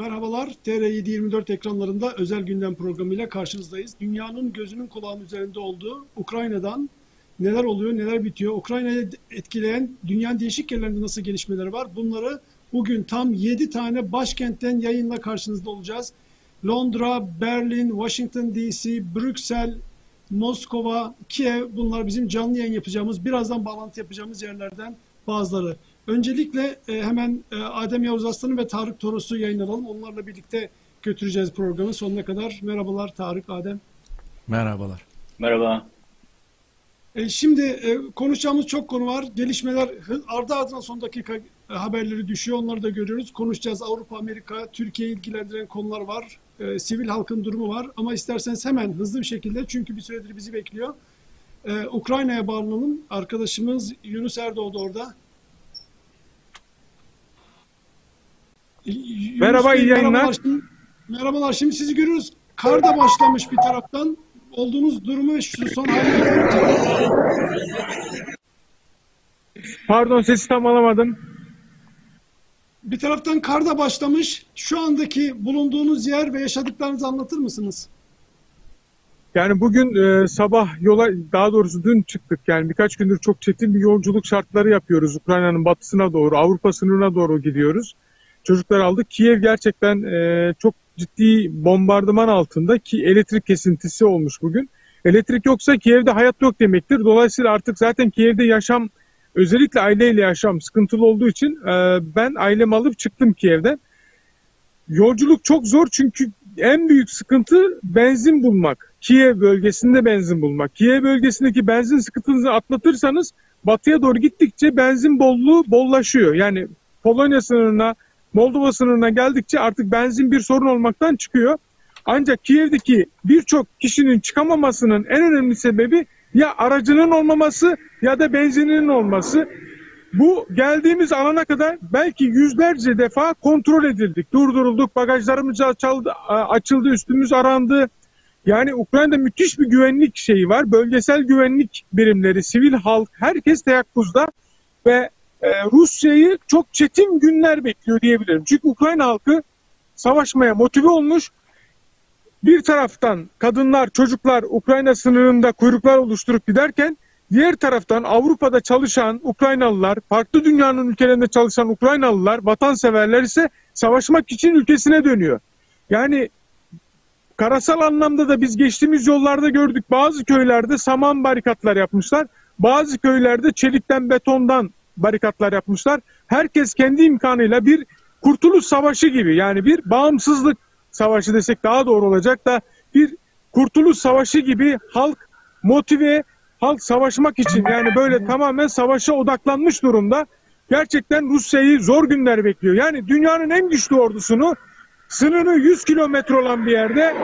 Merhabalar, TR724 ekranlarında özel gündem programıyla karşınızdayız. Dünyanın gözünün kulağının üzerinde olduğu Ukrayna'dan neler oluyor, neler bitiyor, Ukrayna'yı etkileyen dünyanın değişik yerlerinde nasıl gelişmeler var bunları bugün tam 7 tane başkentten yayınla karşınızda olacağız. Londra, Berlin, Washington DC, Brüksel, Moskova, Kiev bunlar bizim canlı yayın yapacağımız, birazdan bağlantı yapacağımız yerlerden bazıları. Öncelikle e, hemen e, Adem Yavuz Aslan'ı ve Tarık Toros'u yayınlayalım. Onlarla birlikte götüreceğiz programın sonuna kadar. Merhabalar Tarık, Adem. Merhabalar. Merhaba. E, şimdi e, konuşacağımız çok konu var. Gelişmeler ardı ardına son dakika e, haberleri düşüyor. Onları da görüyoruz. Konuşacağız. Avrupa, Amerika, Türkiye'yi ilgilendiren konular var. E, sivil halkın durumu var. Ama isterseniz hemen hızlı bir şekilde çünkü bir süredir bizi bekliyor. E, Ukrayna'ya bağlanalım. Arkadaşımız Yunus Erdoğdu orada. Yunus Merhaba, iyi yayınlar. Merhabalar şimdi, merhabalar. Şimdi sizi görüyoruz. Kar da başlamış bir taraftan. Olduğunuz durumu şu son halini Pardon sesi tam alamadım. Bir taraftan kar da başlamış. Şu andaki bulunduğunuz yer ve yaşadıklarınızı anlatır mısınız? Yani bugün e, sabah yola daha doğrusu dün çıktık. Yani birkaç gündür çok çetin bir yolculuk şartları yapıyoruz. Ukrayna'nın batısına doğru, Avrupa sınırına doğru gidiyoruz. Çocuklar aldık. Kiev gerçekten e, çok ciddi bombardıman altında ki elektrik kesintisi olmuş bugün. Elektrik yoksa Kiev'de hayat yok demektir. Dolayısıyla artık zaten Kiev'de yaşam özellikle aileyle yaşam sıkıntılı olduğu için e, ben ailemi alıp çıktım Kiev'den. Yolculuk çok zor çünkü en büyük sıkıntı benzin bulmak. Kiev bölgesinde benzin bulmak. Kiev bölgesindeki benzin sıkıntınızı atlatırsanız batıya doğru gittikçe benzin bolluğu bollaşıyor. Yani Polonya sınırına, Moldova sınırına geldikçe artık benzin bir sorun olmaktan çıkıyor. Ancak Kiev'deki birçok kişinin çıkamamasının en önemli sebebi ya aracının olmaması ya da benzininin olması. Bu geldiğimiz alana kadar belki yüzlerce defa kontrol edildik. Durdurulduk, bagajlarımız açıldı, açıldı üstümüz arandı. Yani Ukrayna'da müthiş bir güvenlik şeyi var. Bölgesel güvenlik birimleri, sivil halk, herkes teyakkuzda ve e, Rusya'yı çok çetin günler bekliyor diyebilirim. Çünkü Ukrayna halkı savaşmaya motive olmuş. Bir taraftan kadınlar, çocuklar Ukrayna sınırında kuyruklar oluşturup giderken diğer taraftan Avrupa'da çalışan Ukraynalılar, farklı dünyanın ülkelerinde çalışan Ukraynalılar, vatanseverler ise savaşmak için ülkesine dönüyor. Yani karasal anlamda da biz geçtiğimiz yollarda gördük. Bazı köylerde saman barikatlar yapmışlar. Bazı köylerde çelikten, betondan barikatlar yapmışlar. Herkes kendi imkanıyla bir kurtuluş savaşı gibi yani bir bağımsızlık savaşı desek daha doğru olacak da bir kurtuluş savaşı gibi halk motive, halk savaşmak için yani böyle tamamen savaşa odaklanmış durumda. Gerçekten Rusya'yı zor günler bekliyor. Yani dünyanın en güçlü ordusunu sınırı 100 kilometre olan bir yerde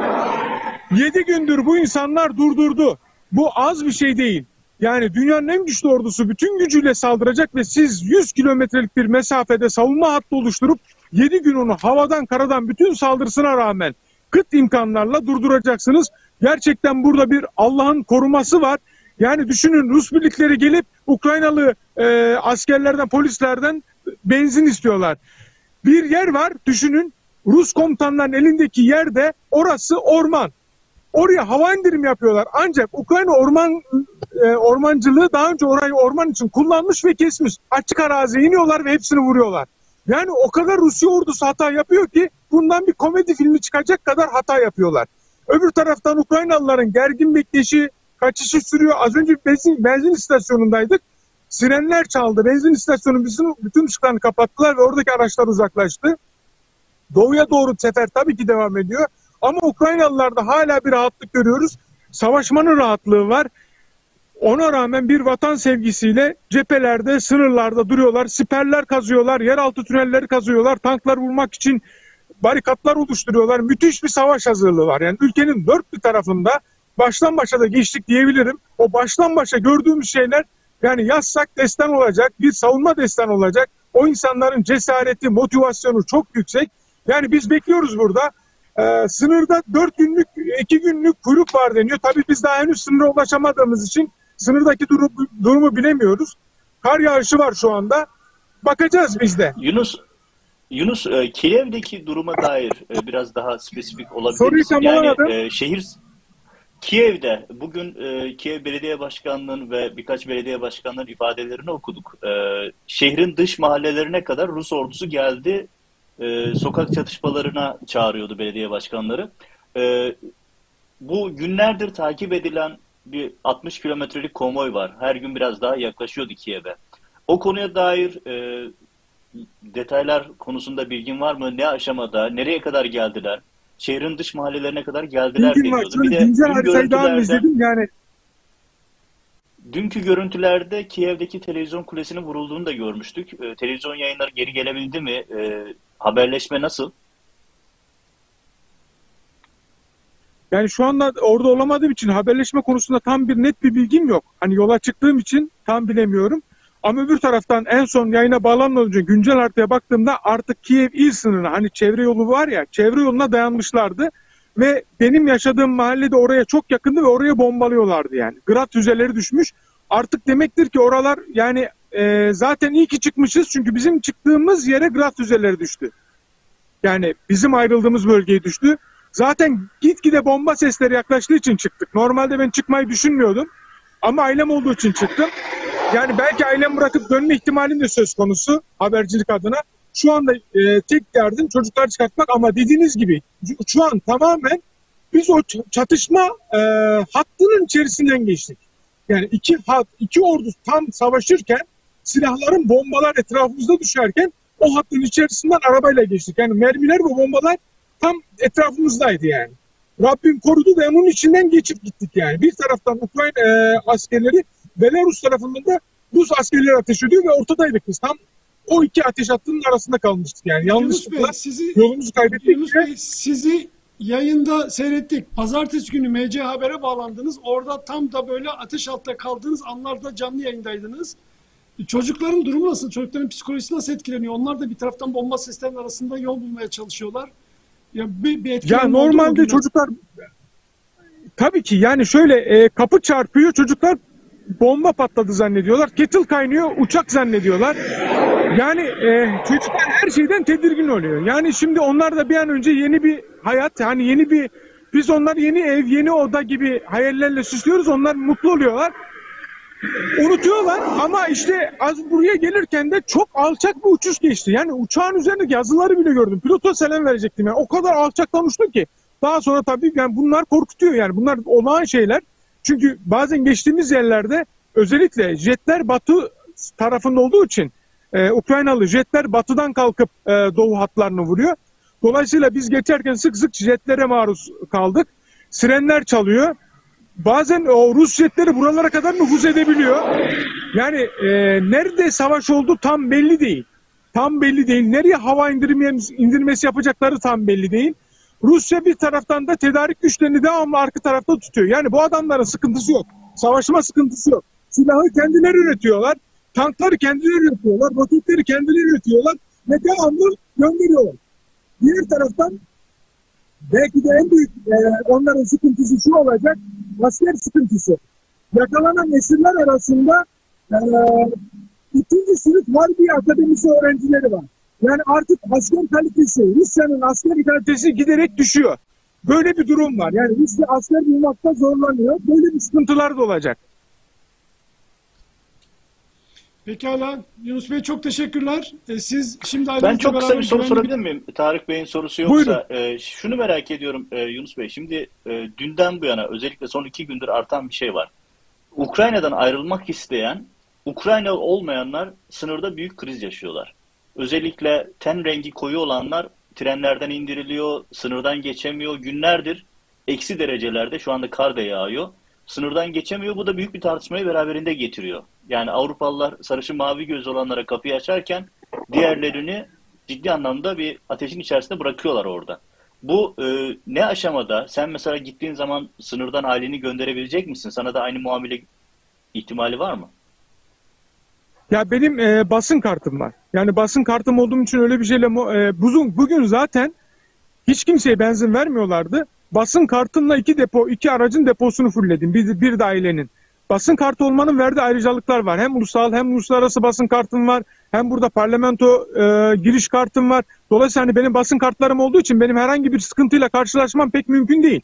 7 gündür bu insanlar durdurdu. Bu az bir şey değil. Yani dünyanın en güçlü ordusu bütün gücüyle saldıracak ve siz 100 kilometrelik bir mesafede savunma hattı oluşturup 7 gün onu havadan karadan bütün saldırısına rağmen kıt imkanlarla durduracaksınız. Gerçekten burada bir Allah'ın koruması var. Yani düşünün Rus birlikleri gelip Ukraynalı e, askerlerden, polislerden benzin istiyorlar. Bir yer var düşünün Rus komutanların elindeki yerde orası orman. Oraya hava indirim yapıyorlar. Ancak Ukrayna orman e, ormancılığı daha önce orayı orman için kullanmış ve kesmiş. Açık araziye iniyorlar ve hepsini vuruyorlar. Yani o kadar Rusya ordusu hata yapıyor ki bundan bir komedi filmi çıkacak kadar hata yapıyorlar. Öbür taraftan Ukraynalıların gergin bekleyişi, kaçışı sürüyor. Az önce benzin, benzin istasyonundaydık. Sirenler çaldı. Benzin istasyonunun bütün, bütün ışıklarını kapattılar ve oradaki araçlar uzaklaştı. Doğuya doğru sefer tabii ki devam ediyor. Ama Ukraynalılarda hala bir rahatlık görüyoruz. Savaşmanın rahatlığı var. Ona rağmen bir vatan sevgisiyle cephelerde, sınırlarda duruyorlar. Siperler kazıyorlar, yeraltı tünelleri kazıyorlar. Tanklar vurmak için barikatlar oluşturuyorlar. Müthiş bir savaş hazırlığı var. Yani ülkenin dört bir tarafında baştan başa da geçtik diyebilirim. O baştan başa gördüğümüz şeyler yani yazsak destan olacak, bir savunma destan olacak. O insanların cesareti, motivasyonu çok yüksek. Yani biz bekliyoruz burada. Ee, sınırda 4 günlük, 2 günlük kuyruk var deniyor. Tabii biz daha henüz sınıra ulaşamadığımız için sınırdaki durum, durumu bilemiyoruz. Kar yağışı var şu anda. Bakacağız biz de. Yunus Yunus, e, Kiev'deki duruma dair e, biraz daha spesifik olabilir Soruyu misin? Yani e, şehir Kiev'de bugün e, Kiev Belediye Başkanlığı'nın ve birkaç belediye başkanlarının ifadelerini okuduk. E, şehrin dış mahallelerine kadar Rus ordusu geldi. E, sokak çatışmalarına çağırıyordu belediye başkanları. E, bu günlerdir takip edilen bir 60 kilometrelik konvoy var. Her gün biraz daha yaklaşıyordu Kiev'e. O konuya dair e, detaylar konusunda bilgin var mı? Ne aşamada? Nereye kadar geldiler? Şehrin dış mahallelerine kadar geldiler Bilgim var. deniyordu. Bir de Güncel haritayı daha izledim yani. Dünkü görüntülerde Kiev'deki televizyon kulesinin vurulduğunu da görmüştük. E, televizyon yayınları geri gelebildi mi? E, haberleşme nasıl? Yani şu anda orada olamadığım için haberleşme konusunda tam bir net bir bilgim yok. Hani yola çıktığım için tam bilemiyorum. Ama öbür taraftan en son yayına bağlanmadan önce güncel haritaya baktığımda artık Kiev il sınırına hani çevre yolu var ya çevre yoluna dayanmışlardı. Ve benim yaşadığım mahallede oraya çok yakındı ve oraya bombalıyorlardı yani. Grad füzeleri düşmüş. Artık demektir ki oralar yani e, zaten iyi ki çıkmışız çünkü bizim çıktığımız yere grad füzeleri düştü. Yani bizim ayrıldığımız bölgeye düştü. Zaten gitgide bomba sesleri yaklaştığı için çıktık. Normalde ben çıkmayı düşünmüyordum. Ama ailem olduğu için çıktım. Yani belki ailem bırakıp dönme ihtimalim de söz konusu habercilik adına. Şu anda e, tek derdim çocuklar çıkartmak ama dediğiniz gibi şu an tamamen biz o çatışma e, hattının içerisinden geçtik. Yani iki hat, iki ordu tam savaşırken silahların bombalar etrafımızda düşerken o hattın içerisinden arabayla geçtik. Yani mermiler ve bombalar tam etrafımızdaydı yani. Rabbim korudu ve onun içinden geçip gittik yani. Bir taraftan Ukrayna e, askerleri, Belarus tarafından da Rus askerleri ateş ediyor ve ortadaydık biz. Tam o iki ateş hattının arasında kalmıştık yani. Yanlışlıkla Bey sizi yolumuzu kaybettik Yunus Bey sizi yayında seyrettik. Pazartesi günü MC Haber'e bağlandınız. Orada tam da böyle ateş altta kaldığınız anlarda canlı yayındaydınız. Çocukların durumu nasıl? Çocukların psikolojisi nasıl etkileniyor? Onlar da bir taraftan bomba seslerinin arasında yol bulmaya çalışıyorlar. Ya bir, bir Ya normalde çocuklar tabii ki yani şöyle e, kapı çarpıyor çocuklar bomba patladı zannediyorlar. Kettle kaynıyor uçak zannediyorlar. Yani e, çocuklar her şeyden tedirgin oluyor. Yani şimdi onlar da bir an önce yeni bir hayat hani yeni bir biz onlar yeni ev yeni oda gibi hayallerle süslüyoruz. Onlar mutlu oluyorlar. Unutuyorlar ama işte az buraya gelirken de çok alçak bir uçuş geçti. Yani uçağın üzerindeki yazıları bile gördüm. Pilota selam verecektim. Yani o kadar alçaktan uçtu ki. Daha sonra tabii yani bunlar korkutuyor yani. Bunlar olağan şeyler. Çünkü bazen geçtiğimiz yerlerde özellikle jetler batı tarafında olduğu için e, Ukraynalı jetler batıdan kalkıp e, doğu hatlarını vuruyor. Dolayısıyla biz geçerken sık sık jetlere maruz kaldık. Sirenler çalıyor. Bazen o Rus jetleri buralara kadar nüfuz edebiliyor. Yani e, nerede savaş oldu tam belli değil. Tam belli değil. Nereye hava indirmesi, indirmesi yapacakları tam belli değil. Rusya bir taraftan da tedarik güçlerini devamlı arka tarafta tutuyor. Yani bu adamların sıkıntısı yok. Savaşma sıkıntısı yok. Silahı kendileri üretiyorlar. Tankları kendileri üretiyorlar. Roketleri kendileri üretiyorlar. Ve devamlı gönderiyorlar. Diğer taraftan belki de en büyük e, onların sıkıntısı şu olacak. Asker sıkıntısı. Yakalanan esirler arasında e, ikinci sınıf Harbiye Akademisi öğrencileri var. Yani artık asker kalitesi, Rusya'nın asker kalitesi giderek düşüyor. Böyle bir durum var. Yani Rusya asker bulmakta zorlanıyor. Böyle bir sıkıntılar da olacak. Pekala. Yunus Bey çok teşekkürler. E, siz şimdi Ben çok kısa bir soru güvenli sorabilir miyim? Tarık Bey'in sorusu Buyurun. yoksa e, şunu merak ediyorum e, Yunus Bey. Şimdi e, dünden bu yana özellikle son iki gündür artan bir şey var. Ukrayna'dan ayrılmak isteyen Ukraynalı olmayanlar sınırda büyük kriz yaşıyorlar. Özellikle ten rengi koyu olanlar trenlerden indiriliyor, sınırdan geçemiyor. Günlerdir eksi derecelerde şu anda kar da yağıyor. Sınırdan geçemiyor. Bu da büyük bir tartışmayı beraberinde getiriyor. Yani Avrupalılar sarışın mavi göz olanlara kapıyı açarken diğerlerini ciddi anlamda bir ateşin içerisinde bırakıyorlar orada. Bu e, ne aşamada? Sen mesela gittiğin zaman sınırdan aileni gönderebilecek misin? Sana da aynı muamele ihtimali var mı? Ya benim e, basın kartım var. Yani basın kartım olduğum için öyle bir şeyle e, bugün, bugün zaten hiç kimseye benzin vermiyorlardı. Basın kartımla iki depo, iki aracın deposunu fullledim. Bir, bir de ailenin. Basın kartı olmanın verdiği ayrıcalıklar var. Hem ulusal hem uluslararası basın kartım var. hem burada parlamento e, giriş kartım var. Dolayısıyla hani benim basın kartlarım olduğu için benim herhangi bir sıkıntıyla karşılaşmam pek mümkün değil.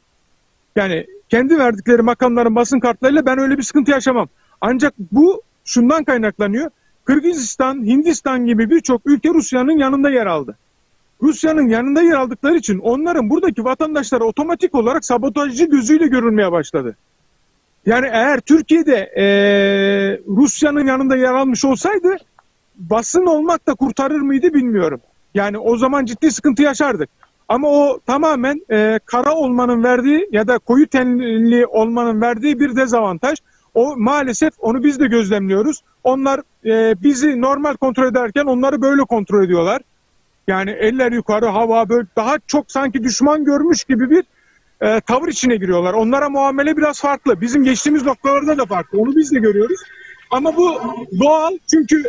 Yani kendi verdikleri makamların basın kartlarıyla ben öyle bir sıkıntı yaşamam. Ancak bu şundan kaynaklanıyor. Kırgızistan, Hindistan gibi birçok ülke Rusya'nın yanında yer aldı. Rusya'nın yanında yer aldıkları için onların buradaki vatandaşları otomatik olarak sabotajcı gözüyle görülmeye başladı. Yani eğer Türkiye'de e, Rusya'nın yanında yer almış olsaydı basın olmak da kurtarır mıydı bilmiyorum. Yani o zaman ciddi sıkıntı yaşardık. Ama o tamamen e, kara olmanın verdiği ya da koyu tenli olmanın verdiği bir dezavantaj. O maalesef onu biz de gözlemliyoruz. Onlar e, bizi normal kontrol ederken onları böyle kontrol ediyorlar. Yani eller yukarı hava böyle daha çok sanki düşman görmüş gibi bir e, tavır içine giriyorlar. Onlara muamele biraz farklı. Bizim geçtiğimiz noktalarda da farklı. Onu biz de görüyoruz. Ama bu doğal çünkü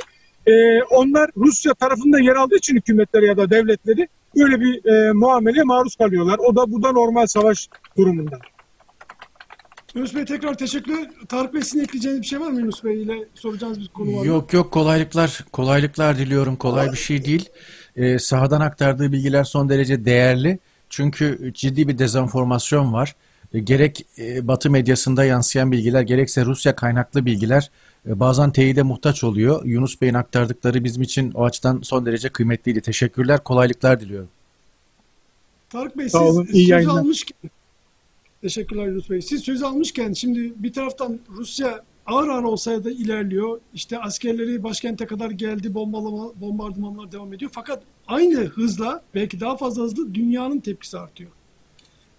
e, onlar Rusya tarafında yer aldığı için hükümetleri ya da devletleri böyle bir e, muameleye maruz kalıyorlar. O da burada normal savaş durumunda. Yunus Bey tekrar teşekkür. Tarık Bey sizin ekleyeceğiniz bir şey var mı Yunus Bey ile soracağınız bir konu var mı? Yok yok kolaylıklar kolaylıklar diliyorum. Kolay bir şey değil. Ee, sahadan aktardığı bilgiler son derece değerli. Çünkü ciddi bir dezenformasyon var. E, gerek e, Batı medyasında yansıyan bilgiler gerekse Rusya kaynaklı bilgiler e, bazen teyide muhtaç oluyor. Yunus Bey'in aktardıkları bizim için o açıdan son derece kıymetliydi. Teşekkürler, kolaylıklar diliyorum. Tarık Bey Sağ siz olun, iyi söz yayınlar. almışken Teşekkürler Yunus Bey. Siz söz almışken şimdi bir taraftan Rusya ağır ağır olsa da ilerliyor. İşte askerleri başkente kadar geldi, bombalama, bombardımanlar devam ediyor. Fakat aynı hızla, belki daha fazla hızlı dünyanın tepkisi artıyor.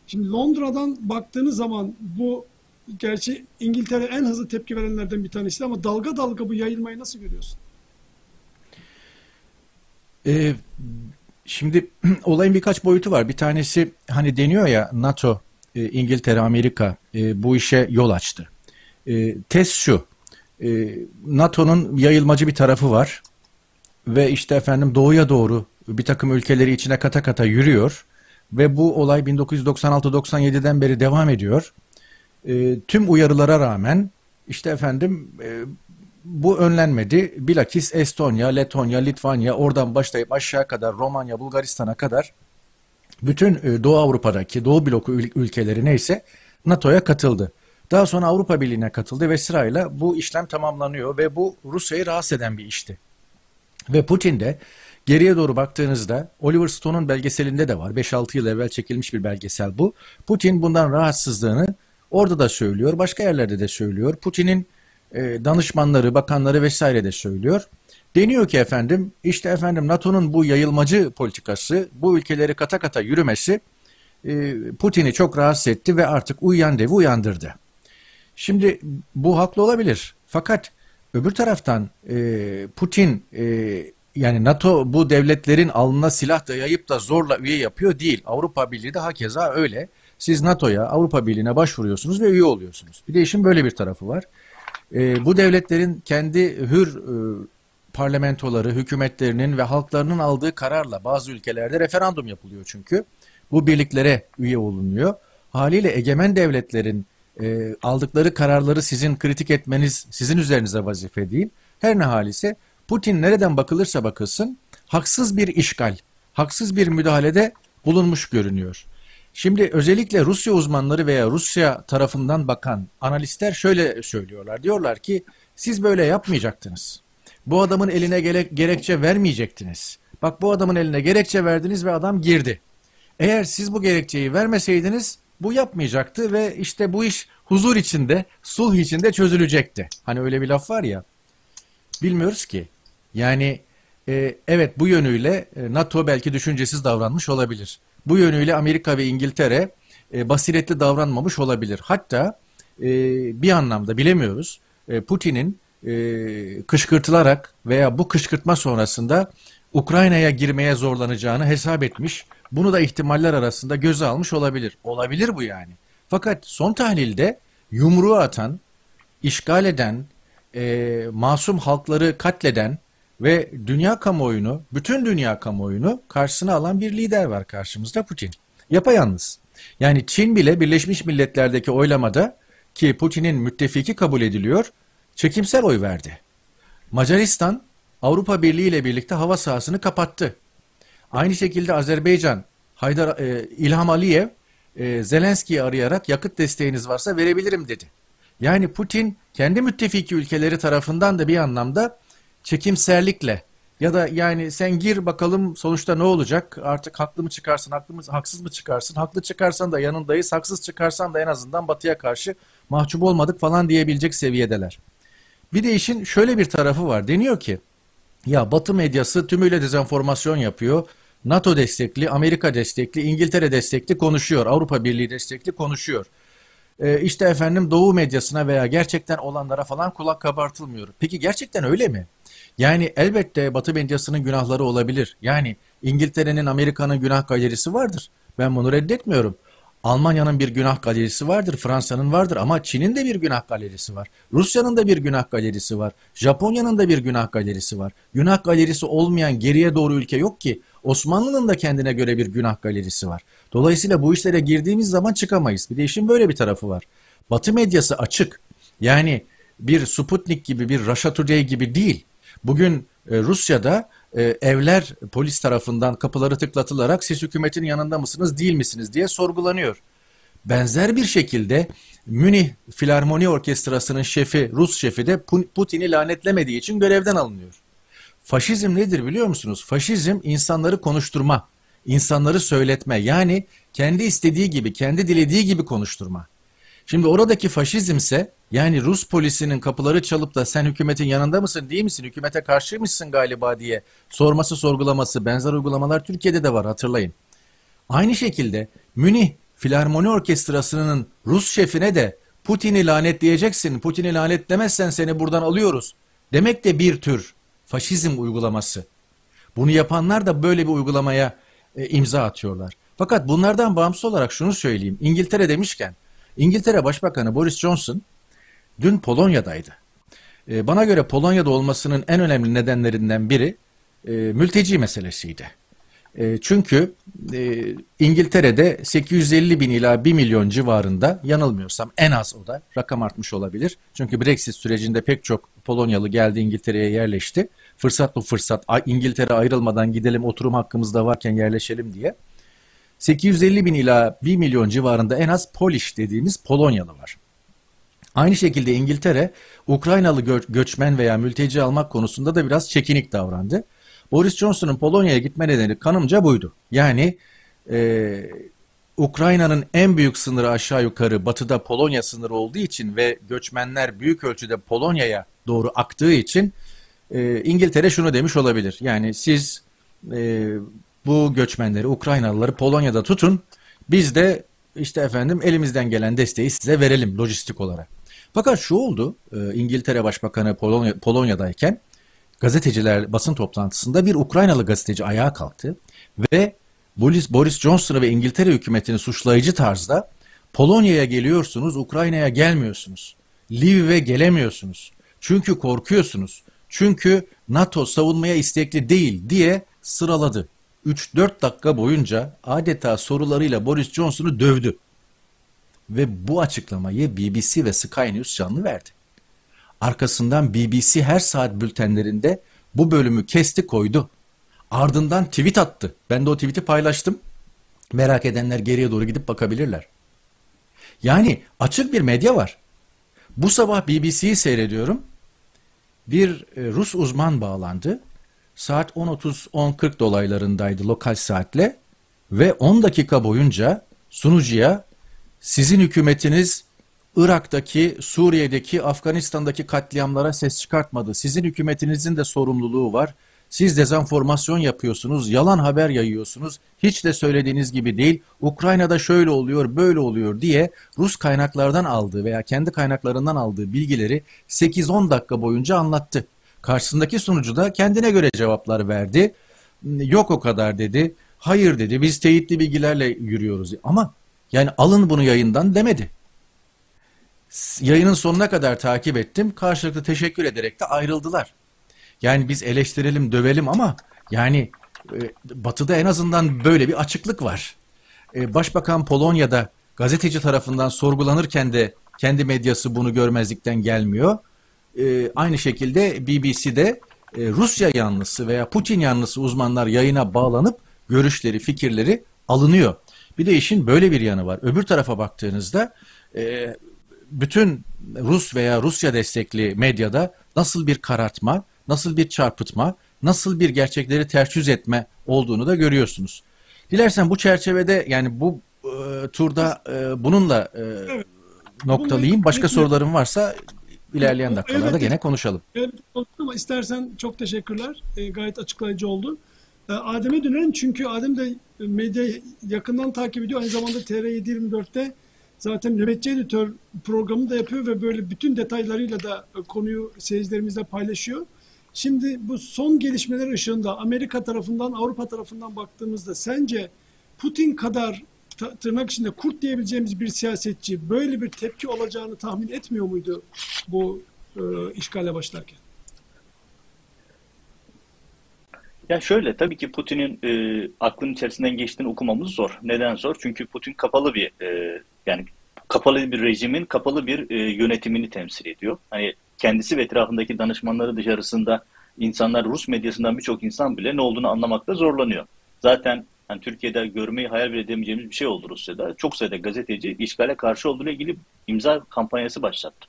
Şimdi Londra'dan baktığınız zaman bu gerçi İngiltere en hızlı tepki verenlerden bir tanesi ama dalga dalga bu yayılmayı nasıl görüyorsun? Ee, şimdi olayın birkaç boyutu var. Bir tanesi hani deniyor ya NATO, e, İngiltere, Amerika e, bu işe yol açtı. E, test şu. e, NATO'nun yayılmacı bir tarafı var ve işte efendim doğuya doğru bir takım ülkeleri içine kata kata yürüyor ve bu olay 1996-97'den beri devam ediyor. E, tüm uyarılara rağmen işte efendim e, bu önlenmedi. Bilakis Estonya, Letonya, Litvanya oradan başlayıp aşağı kadar Romanya, Bulgaristan'a kadar bütün e, Doğu Avrupa'daki Doğu bloku ül- ülkeleri neyse NATO'ya katıldı. Daha sonra Avrupa Birliği'ne katıldı ve sırayla bu işlem tamamlanıyor ve bu Rusya'yı rahatsız eden bir işti. Ve Putin de geriye doğru baktığınızda Oliver Stone'un belgeselinde de var. 5-6 yıl evvel çekilmiş bir belgesel bu. Putin bundan rahatsızlığını orada da söylüyor, başka yerlerde de söylüyor. Putin'in e, danışmanları, bakanları vesaire de söylüyor. Deniyor ki efendim, işte efendim NATO'nun bu yayılmacı politikası, bu ülkeleri kata kata yürümesi e, Putin'i çok rahatsız etti ve artık uyuyan devi uyandırdı. Şimdi bu haklı olabilir. Fakat öbür taraftan e, Putin e, yani NATO bu devletlerin alnına silah dayayıp da zorla üye yapıyor değil. Avrupa Birliği de hakeza öyle. Siz NATO'ya, Avrupa Birliği'ne başvuruyorsunuz ve üye oluyorsunuz. Bir de işin böyle bir tarafı var. E, bu devletlerin kendi hür e, parlamentoları, hükümetlerinin ve halklarının aldığı kararla bazı ülkelerde referandum yapılıyor çünkü. Bu birliklere üye olunuyor. Haliyle egemen devletlerin e, aldıkları kararları sizin kritik etmeniz sizin üzerinize vazife değil. Her ne halise Putin nereden bakılırsa bakılsın haksız bir işgal, haksız bir müdahalede bulunmuş görünüyor. Şimdi özellikle Rusya uzmanları veya Rusya tarafından bakan analistler şöyle söylüyorlar. Diyorlar ki siz böyle yapmayacaktınız. Bu adamın eline gerek, gerekçe vermeyecektiniz. Bak bu adamın eline gerekçe verdiniz ve adam girdi. Eğer siz bu gerekçeyi vermeseydiniz bu yapmayacaktı ve işte bu iş huzur içinde, sulh içinde çözülecekti. Hani öyle bir laf var ya. Bilmiyoruz ki. Yani e, evet bu yönüyle e, NATO belki düşüncesiz davranmış olabilir. Bu yönüyle Amerika ve İngiltere e, basiretli davranmamış olabilir. Hatta e, bir anlamda bilemiyoruz. E, Putin'in e, kışkırtılarak veya bu kışkırtma sonrasında Ukrayna'ya girmeye zorlanacağını hesap etmiş. Bunu da ihtimaller arasında göze almış olabilir. Olabilir bu yani. Fakat son tahlilde yumruğu atan, işgal eden, e, masum halkları katleden ve dünya kamuoyunu, bütün dünya kamuoyunu karşısına alan bir lider var karşımızda Putin. Yapayalnız. Yani Çin bile Birleşmiş Milletler'deki oylamada ki Putin'in müttefiki kabul ediliyor, çekimsel oy verdi. Macaristan Avrupa Birliği ile birlikte hava sahasını kapattı. Aynı şekilde Azerbaycan Haydar e, İlham Aliyev e, Zelenski'yi arayarak yakıt desteğiniz varsa verebilirim dedi. Yani Putin kendi müttefiki ülkeleri tarafından da bir anlamda çekimserlikle ya da yani sen gir bakalım sonuçta ne olacak? Artık haklı mı çıkarsın, haklı mı, haksız mı çıkarsın? Haklı çıkarsan da yanındayız, haksız çıkarsan da en azından batıya karşı mahcup olmadık falan diyebilecek seviyedeler. Bir de işin şöyle bir tarafı var. Deniyor ki ya Batı medyası tümüyle dezenformasyon yapıyor. NATO destekli, Amerika destekli, İngiltere destekli konuşuyor. Avrupa Birliği destekli konuşuyor. Ee, işte efendim Doğu medyasına veya gerçekten olanlara falan kulak kabartılmıyor. Peki gerçekten öyle mi? Yani elbette Batı medyasının günahları olabilir. Yani İngiltere'nin, Amerika'nın günah galerisi vardır. Ben bunu reddetmiyorum. Almanya'nın bir günah galerisi vardır, Fransa'nın vardır ama Çin'in de bir günah galerisi var. Rusya'nın da bir günah galerisi var. Japonya'nın da bir günah galerisi var. Günah galerisi olmayan geriye doğru ülke yok ki. Osmanlı'nın da kendine göre bir günah galerisi var. Dolayısıyla bu işlere girdiğimiz zaman çıkamayız. Bir de işin böyle bir tarafı var. Batı medyası açık. Yani bir Sputnik gibi, bir Russia Today gibi değil. Bugün e, Rusya'da e, evler polis tarafından kapıları tıklatılarak siz hükümetin yanında mısınız değil misiniz diye sorgulanıyor. Benzer bir şekilde Münih Filarmoni Orkestrası'nın şefi, Rus şefi de Putin'i lanetlemediği için görevden alınıyor. Faşizm nedir biliyor musunuz? Faşizm insanları konuşturma, insanları söyletme. Yani kendi istediği gibi, kendi dilediği gibi konuşturma. Şimdi oradaki faşizmse yani Rus polisinin kapıları çalıp da sen hükümetin yanında mısın değil misin, hükümete karşıymışsın galiba diye sorması sorgulaması benzer uygulamalar Türkiye'de de var hatırlayın. Aynı şekilde Münih Filarmoni Orkestrası'nın Rus şefine de Putin'i lanetleyeceksin, Putin'i lanetlemezsen seni buradan alıyoruz demek de bir tür faşizm uygulaması. Bunu yapanlar da böyle bir uygulamaya e, imza atıyorlar. Fakat bunlardan bağımsız olarak şunu söyleyeyim. İngiltere demişken İngiltere Başbakanı Boris Johnson dün Polonya'daydı. E, bana göre Polonya'da olmasının en önemli nedenlerinden biri e, mülteci meselesiydi. E, çünkü e, İngiltere'de 850 bin ila 1 milyon civarında yanılmıyorsam en az o da rakam artmış olabilir. Çünkü Brexit sürecinde pek çok Polonyalı geldi İngiltere'ye yerleşti. Fırsat bu fırsat İngiltere ayrılmadan gidelim oturum hakkımız da varken yerleşelim diye. 850 bin ila 1 milyon civarında en az Polish dediğimiz Polonyalı var. Aynı şekilde İngiltere Ukraynalı gö göçmen veya mülteci almak konusunda da biraz çekinik davrandı. Boris Johnson'un Polonya'ya gitme nedeni kanımca buydu. Yani e, Ukrayna'nın en büyük sınırı aşağı yukarı batıda Polonya sınırı olduğu için ve göçmenler büyük ölçüde Polonya'ya doğru aktığı için e, İngiltere şunu demiş olabilir. Yani siz e, bu göçmenleri, Ukraynalıları Polonya'da tutun. Biz de işte efendim elimizden gelen desteği size verelim lojistik olarak. Fakat şu oldu, e, İngiltere Başbakanı Polonya, Polonya'dayken gazeteciler basın toplantısında bir Ukraynalı gazeteci ayağa kalktı ve Boris, Boris Johnson'ı ve İngiltere hükümetini suçlayıcı tarzda Polonya'ya geliyorsunuz, Ukrayna'ya gelmiyorsunuz. Lviv'e gelemiyorsunuz. Çünkü korkuyorsunuz. Çünkü NATO savunmaya istekli değil diye sıraladı. 3-4 dakika boyunca adeta sorularıyla Boris Johnson'u dövdü. Ve bu açıklamayı BBC ve Sky News canlı verdi. Arkasından BBC her saat bültenlerinde bu bölümü kesti koydu. Ardından tweet attı. Ben de o tweet'i paylaştım. Merak edenler geriye doğru gidip bakabilirler. Yani açık bir medya var. Bu sabah BBC'yi seyrediyorum. Bir e, Rus uzman bağlandı saat 10.30-10.40 dolaylarındaydı lokal saatle ve 10 dakika boyunca sunucuya sizin hükümetiniz Irak'taki, Suriye'deki, Afganistan'daki katliamlara ses çıkartmadı. Sizin hükümetinizin de sorumluluğu var. Siz dezenformasyon yapıyorsunuz, yalan haber yayıyorsunuz. Hiç de söylediğiniz gibi değil. Ukrayna'da şöyle oluyor, böyle oluyor diye Rus kaynaklardan aldığı veya kendi kaynaklarından aldığı bilgileri 8-10 dakika boyunca anlattı. Karşısındaki sunucu da kendine göre cevaplar verdi. Yok o kadar dedi. Hayır dedi. Biz teyitli bilgilerle yürüyoruz. Ama yani alın bunu yayından demedi. Yayının sonuna kadar takip ettim. Karşılıklı teşekkür ederek de ayrıldılar. Yani biz eleştirelim, dövelim ama yani e, Batı'da en azından böyle bir açıklık var. E, Başbakan Polonya'da gazeteci tarafından sorgulanırken de kendi medyası bunu görmezlikten gelmiyor e, aynı şekilde BBC'de Rusya yanlısı veya Putin yanlısı uzmanlar yayına bağlanıp görüşleri, fikirleri alınıyor. Bir de işin böyle bir yanı var. Öbür tarafa baktığınızda bütün Rus veya Rusya destekli medyada nasıl bir karartma, nasıl bir çarpıtma, nasıl bir gerçekleri ters yüz etme olduğunu da görüyorsunuz. Dilersen bu çerçevede yani bu e, turda e, bununla e, Evet. noktalayayım. Başka Bununla- sorularım varsa ilerleyen dakikalarda elbette. gene konuşalım. Evet, ama istersen çok teşekkürler. E, gayet açıklayıcı oldu. E, Adem'e dönelim çünkü Adem de medya yakından takip ediyor. Aynı zamanda TR724'te zaten nöbetçi editör programı da yapıyor ve böyle bütün detaylarıyla da e, konuyu seyircilerimizle paylaşıyor. Şimdi bu son gelişmeler ışığında Amerika tarafından, Avrupa tarafından baktığımızda sence Putin kadar tırnak içinde kurt diyebileceğimiz bir siyasetçi böyle bir tepki olacağını tahmin etmiyor muydu bu e, işgale başlarken? Ya şöyle tabii ki Putin'in e, aklın içerisinden geçtiğini okumamız zor. Neden zor? Çünkü Putin kapalı bir e, yani kapalı bir rejimin kapalı bir e, yönetimini temsil ediyor. Hani kendisi ve etrafındaki danışmanları dışarısında insanlar Rus medyasından birçok insan bile ne olduğunu anlamakta zorlanıyor. Zaten hani Türkiye'de görmeyi hayal bile edemeyeceğimiz bir şey oldu Rusya'da. Çok sayıda gazeteci işgale karşı olduğuyla ilgili imza kampanyası başlattı.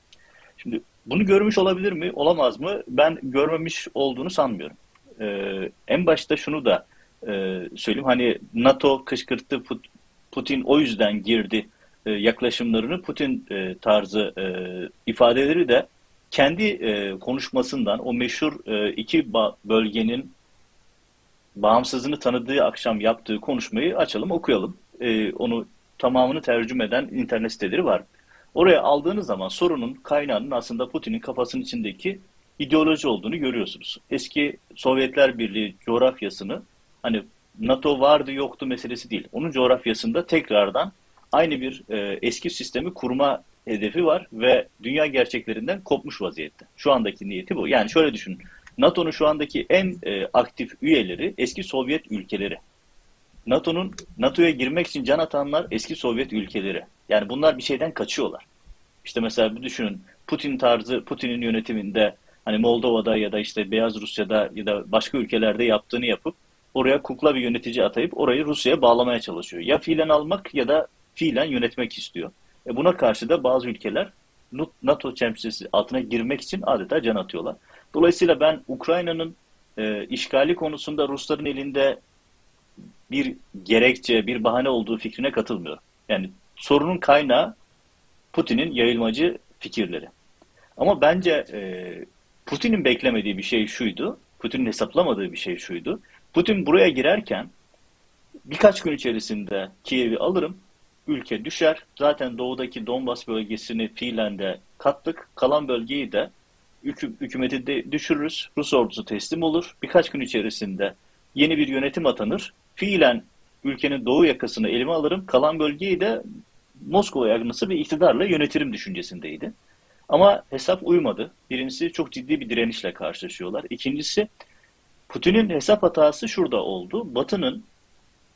Şimdi bunu görmüş olabilir mi, olamaz mı? Ben görmemiş olduğunu sanmıyorum. Ee, en başta şunu da e, söyleyeyim. Hani NATO kışkırttı, Put- Putin o yüzden girdi e, yaklaşımlarını, Putin e, tarzı e, ifadeleri de kendi konuşmasından o meşhur iki bölgenin bağımsızlığını tanıdığı akşam yaptığı konuşmayı açalım, okuyalım. Onu tamamını tercüme eden internet siteleri var. Oraya aldığınız zaman sorunun kaynağının aslında Putin'in kafasının içindeki ideoloji olduğunu görüyorsunuz. Eski Sovyetler Birliği coğrafyasını hani NATO vardı yoktu meselesi değil. Onun coğrafyasında tekrardan aynı bir e, eski sistemi kurma hedefi var ve dünya gerçeklerinden kopmuş vaziyette. Şu andaki niyeti bu. Yani şöyle düşünün. NATO'nun şu andaki en e, aktif üyeleri eski Sovyet ülkeleri. NATO'nun NATO'ya girmek için can atanlar eski Sovyet ülkeleri. Yani bunlar bir şeyden kaçıyorlar. İşte mesela bir düşünün Putin tarzı Putin'in yönetiminde hani Moldova'da ya da işte Beyaz Rusya'da ya da başka ülkelerde yaptığını yapıp oraya kukla bir yönetici atayıp orayı Rusya'ya bağlamaya çalışıyor. Ya fiilen almak ya da fiilen yönetmek istiyor. E buna karşı da bazı ülkeler NATO çemçisi altına girmek için adeta can atıyorlar. Dolayısıyla ben Ukrayna'nın e, işgali konusunda Rusların elinde bir gerekçe, bir bahane olduğu fikrine katılmıyorum. Yani sorunun kaynağı Putin'in yayılmacı fikirleri. Ama bence e, Putin'in beklemediği bir şey şuydu, Putin'in hesaplamadığı bir şey şuydu. Putin buraya girerken birkaç gün içerisinde Kiev'i alırım, ülke düşer. Zaten doğudaki Donbas bölgesini fiilen de kattık. Kalan bölgeyi de hükü, hükümeti de düşürürüz. Rus ordusu teslim olur. Birkaç gün içerisinde yeni bir yönetim atanır. Fiilen ülkenin doğu yakasını elime alırım. Kalan bölgeyi de Moskova yanlısı bir iktidarla yönetirim düşüncesindeydi. Ama hesap uymadı. Birincisi çok ciddi bir direnişle karşılaşıyorlar. İkincisi Putin'in hesap hatası şurada oldu. Batı'nın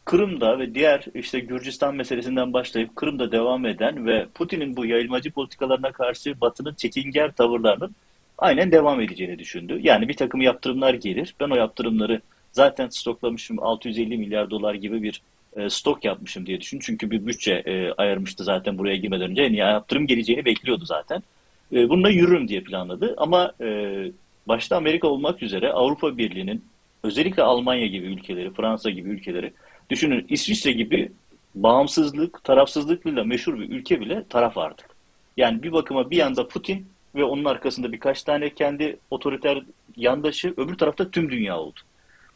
Kırım'da ve diğer işte Gürcistan meselesinden başlayıp Kırım'da devam eden ve Putin'in bu yayılmacı politikalarına karşı Batı'nın çekingen tavırlarının aynen devam edeceğini düşündü. Yani bir takım yaptırımlar gelir. Ben o yaptırımları zaten stoklamışım 650 milyar dolar gibi bir e, stok yapmışım diye düşün. Çünkü bir bütçe e, ayırmıştı zaten buraya girmeden önce. Yani yaptırım geleceğini bekliyordu zaten. E, bununla yürürüm diye planladı. Ama e, başta Amerika olmak üzere Avrupa Birliği'nin özellikle Almanya gibi ülkeleri, Fransa gibi ülkeleri düşünün İsviçre gibi bağımsızlık, tarafsızlıkla meşhur bir ülke bile taraf artık. Yani bir bakıma bir yanda Putin ve onun arkasında birkaç tane kendi otoriter yandaşı, öbür tarafta tüm dünya oldu.